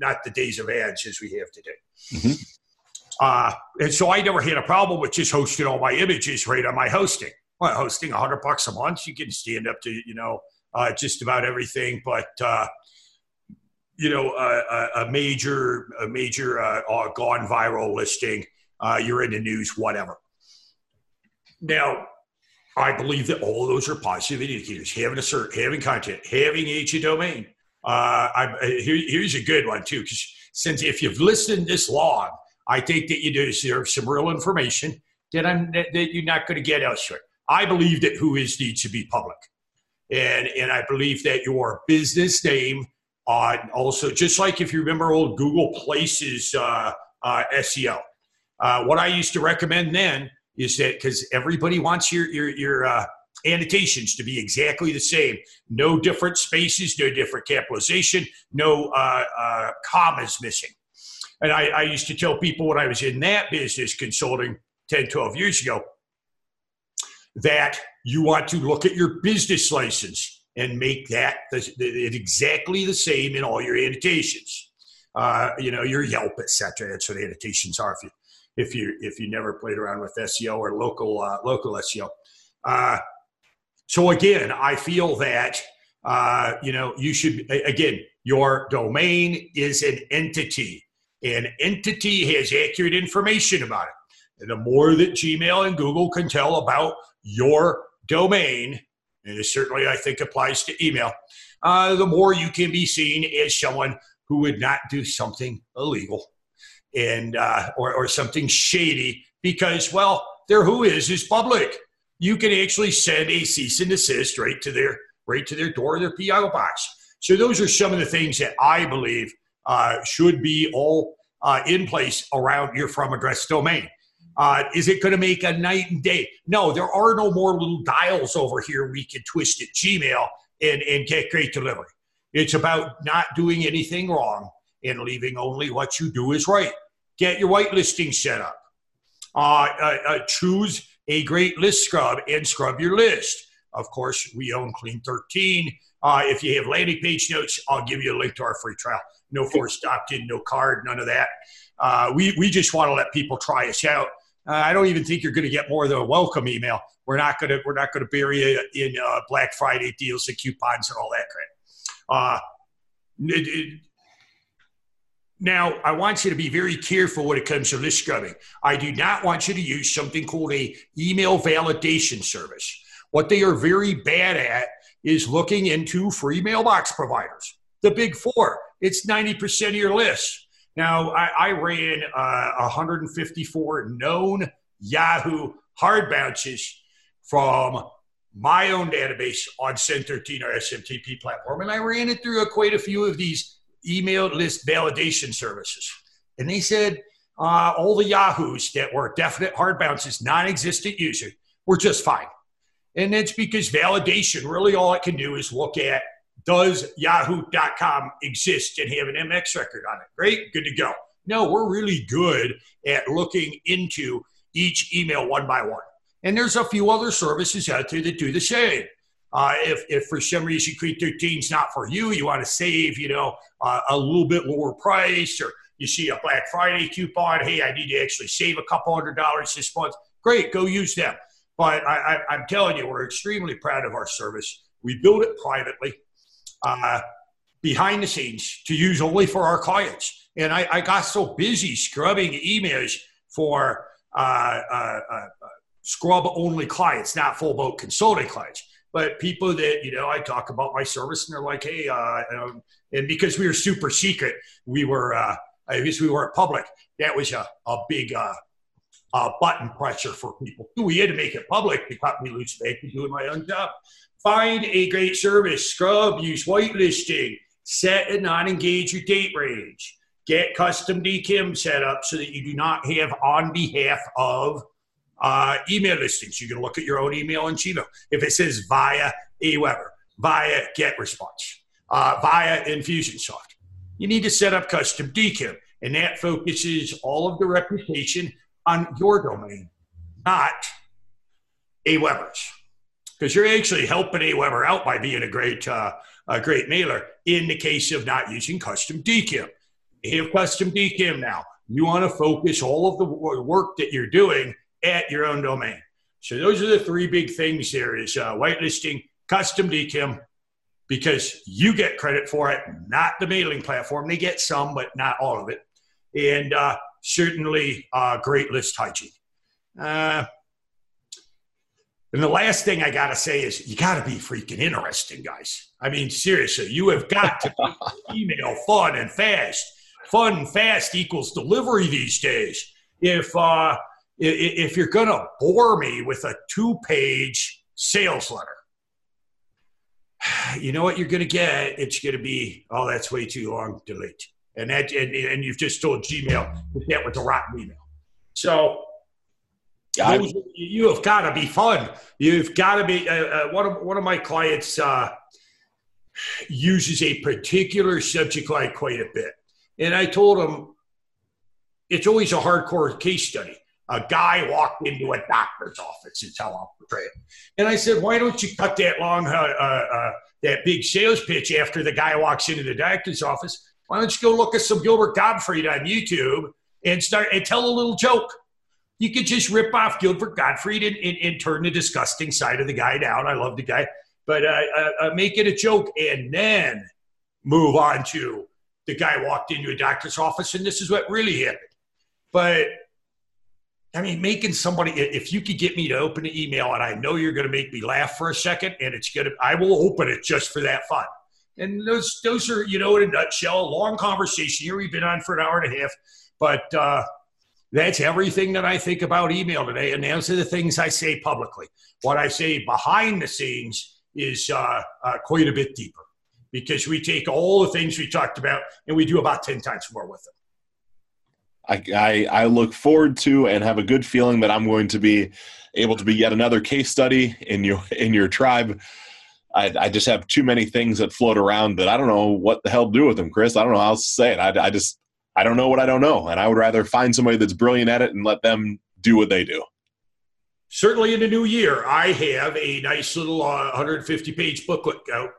Speaker 2: not the days of ads as we have today. Mm-hmm. Uh, and so I never had a problem with just hosting all my images right on my hosting. Well, hosting a hundred bucks a month, you can stand up to you know uh, just about everything. But uh, you know, a, a major a major uh, uh, gone viral listing, uh, you're in the news, whatever. Now, I believe that all of those are positive indicators. Having a cert, having content, having a domain. Uh, I, here, here's a good one too, because since if you've listened this long, I think that you deserve some real information that I'm that, that you're not going to get elsewhere. I believe that WHOIS needs to be public, and and I believe that your business name, uh, also just like if you remember old Google Places uh, uh, SEO. Uh, what I used to recommend then is that because everybody wants your your your uh, annotations to be exactly the same. No different spaces, no different capitalization, no uh, commas missing. And I, I used to tell people when I was in that business consulting 10, 12 years ago that you want to look at your business license and make that the, the, exactly the same in all your annotations. Uh, you know, your Yelp, etc. That's what annotations are. If you if you if you never played around with SEO or local uh, local SEO. Uh, so again, I feel that uh, you know you should again your domain is an entity. An entity has accurate information about it. And the more that Gmail and Google can tell about your domain, and it certainly I think applies to email, uh, the more you can be seen as someone who would not do something illegal and uh, or, or something shady because well their WHOIS is public. You can actually send a cease and desist right to their right to their door, their PO box. So those are some of the things that I believe uh, should be all uh, in place around your from address domain. Uh, is it going to make a night and day? No, there are no more little dials over here we can twist at Gmail and, and get great delivery. It's about not doing anything wrong and leaving only what you do is right. Get your whitelisting set up. Uh, uh, uh, choose a great list scrub and scrub your list. Of course, we own Clean 13. Uh, if you have landing page notes, I'll give you a link to our free trial. No forced opt in, no card, none of that. Uh, we, we just want to let people try us out. Uh, I don't even think you're going to get more than a welcome email. We're not going to we're not going to bury you in uh, Black Friday deals and coupons and all that crap. Uh, it, it, now, I want you to be very careful when it comes to list scrubbing. I do not want you to use something called a email validation service. What they are very bad at is looking into free mailbox providers, the big four. It's 90% of your list. Now, I, I ran uh, 154 known Yahoo hard bounces from my own database on Send13 or SMTP platform, and I ran it through quite a few of these email list validation services. And they said uh, all the Yahoos that were definite hard bounces, non existent user, were just fine. And that's because validation, really all it can do is look at does yahoo.com exist and have an MX record on it? Great, good to go. No, we're really good at looking into each email one by one. And there's a few other services out there that do the same. Uh, if, if for some reason Clean 13 is not for you, you want to save, you know, uh, a little bit lower price, or you see a Black Friday coupon, hey, I need to actually save a couple hundred dollars this month. Great, go use them. But I, am telling you, we're extremely proud of our service. We build it privately, uh, behind the scenes, to use only for our clients. And I, I got so busy scrubbing emails for uh, uh, uh scrub only clients, not full boat consulting clients. But people that you know i talk about my service and they're like hey uh, um, and because we were super secret we were uh, i guess we weren't public that was a, a big uh, uh, button pressure for people. We had to make it public. Because we lose faith in doing my own job Find a great service, scrub, use whitelisting, set a non engager date range, get custom DKIM set up so that you do not have on behalf of uh, email listings. You can look at your own email in Gmail. If it says via AWeber, via GetResponse, uh, via Infusionsoft, you need to set up custom DKIM. And that focuses all of the reputation on your domain, not AWeber's because you're actually helping AWeber out by being a great uh, a great mailer in the case of not using custom DKIM. You have custom DKIM now. You want to focus all of the work that you're doing at your own domain. So those are the three big things there is uh, whitelisting, custom DKIM, because you get credit for it, not the mailing platform. They get some, but not all of it. And uh, certainly uh, great list hygiene. Uh, and the last thing I got to say is you got to be freaking interesting, guys. I mean, seriously, you have got to email fun and fast. Fun and fast equals delivery these days. If uh, if you're going to bore me with a two-page sales letter, you know what you're going to get? It's going to be, oh, that's way too long. Delete. And that, and, and you've just told Gmail that was a rotten email. So you have got to be fun. You've got to be. Uh, uh, one of one of my clients uh, uses a particular subject line quite a bit, and I told him it's always a hardcore case study. A guy walked into a doctor's office. Is how I'll portray it. And I said, why don't you cut that long, uh, uh, uh, that big sales pitch after the guy walks into the doctor's office? Why don't you go look at some Gilbert Gottfried on YouTube and start and tell a little joke? You could just rip off Gilbert Gottfried and, and, and, turn the disgusting side of the guy down. I love the guy, but uh, uh, uh, make it a joke and then move on to the guy walked into a doctor's office and this is what really happened. But I mean, making somebody, if you could get me to open an email and I know you're going to make me laugh for a second and it's going to, I will open it just for that fun. And those, those are, you know, in a nutshell, a long conversation here. We've been on for an hour and a half, but, uh, that's everything that I think about email today. And those are the things I say publicly. What I say behind the scenes is uh, uh, quite a bit deeper because we take all the things we talked about and we do about 10 times more with them.
Speaker 1: I, I, I look forward to and have a good feeling that I'm going to be able to be yet another case study in your in your tribe. I, I just have too many things that float around that I don't know what the hell to do with them, Chris. I don't know how to say it. I, I just I don't know what I don't know. And I would rather find somebody that's brilliant at it and let them do what they do.
Speaker 2: Certainly in the new year, I have a nice little uh, 150 page booklet out.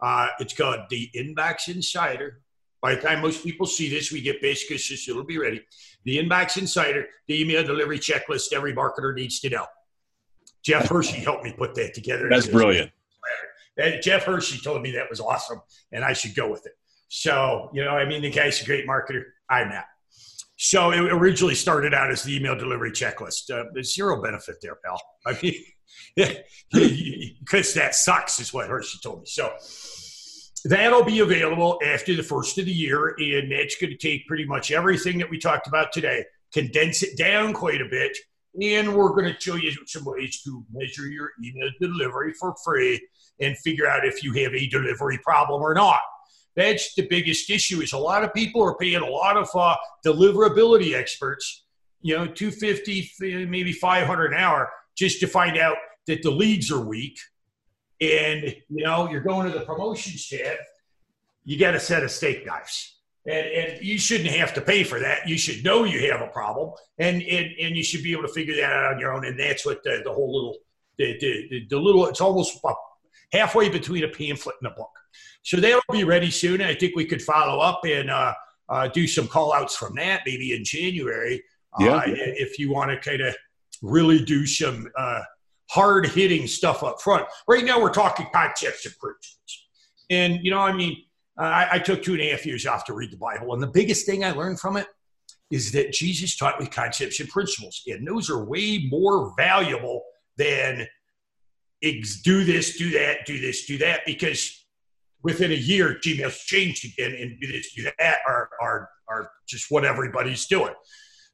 Speaker 2: Uh, it's called The Inbox Insider. By the time most people see this, we get basically so it'll be ready. The Inbox Insider, the email delivery checklist every marketer needs to know. Jeff Hershey helped me put that together.
Speaker 1: That's brilliant.
Speaker 2: Jeff Hershey told me that was awesome, and I should go with it. So, you know, I mean, the guy's a great marketer. I'm not. So it originally started out as the email delivery checklist. Uh, there's zero benefit there, pal. I mean, because that sucks is what Hershey told me. So that'll be available after the first of the year, and that's going to take pretty much everything that we talked about today, condense it down quite a bit, and we're going to show you some ways to measure your email delivery for free and figure out if you have a delivery problem or not. That's the biggest issue. Is a lot of people are paying a lot of uh, deliverability experts, you know, two fifty, maybe five hundred an hour, just to find out that the leads are weak. And you know, you're going to the promotions tab. You got a set of steak knives. And, and, you shouldn't have to pay for that. You should know you have a problem, and, and, and you should be able to figure that out on your own. And that's what the, the whole little the, the, the little it's almost halfway between a pamphlet and a book. So they'll be ready soon. I think we could follow up and uh, uh, do some call outs from that maybe in January. Uh, yeah. if you want to kind of really do some uh, hard hitting stuff up front. Right now, we're talking concepts and principles. And, you know, I mean, I, I took two and a half years off to read the Bible. And the biggest thing I learned from it is that Jesus taught me concepts and principles. And those are way more valuable than do this, do that, do this, do that, because within a year, Gmail's changed again and do this, do that are, are, are just what everybody's doing.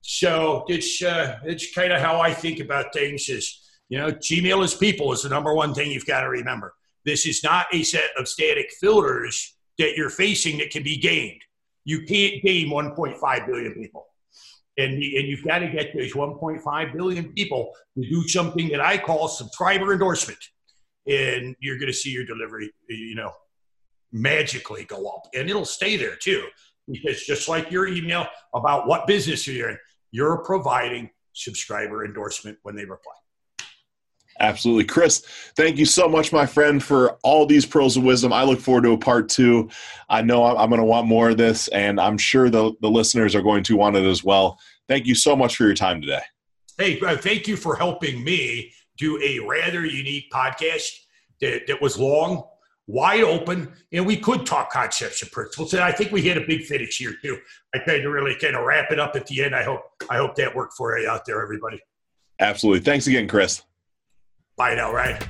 Speaker 2: So it's, uh, it's kind of how I think about things is, you know, Gmail is people is the number one thing you've got to remember. This is not a set of static filters that you're facing that can be gained. You can't game 1.5 billion people. And, and you've got to get those 1.5 billion people to do something that I call subscriber endorsement. And you're going to see your delivery, you know, magically go up. And it'll stay there too. Because just like your email about what business you're in, you're providing subscriber endorsement when they reply.
Speaker 1: Absolutely. Chris, thank you so much, my friend, for all these pearls of wisdom. I look forward to a part two. I know I'm going to want more of this, and I'm sure the, the listeners are going to want it as well. Thank you so much for your time today.
Speaker 2: Hey, uh, thank you for helping me do a rather unique podcast that, that was long, wide open, and we could talk concepts and principles. And I think we hit a big finish here too. I tried to really kind of wrap it up at the end. I hope I hope that worked for you out there, everybody.
Speaker 1: Absolutely. Thanks again, Chris.
Speaker 2: Bye now, right?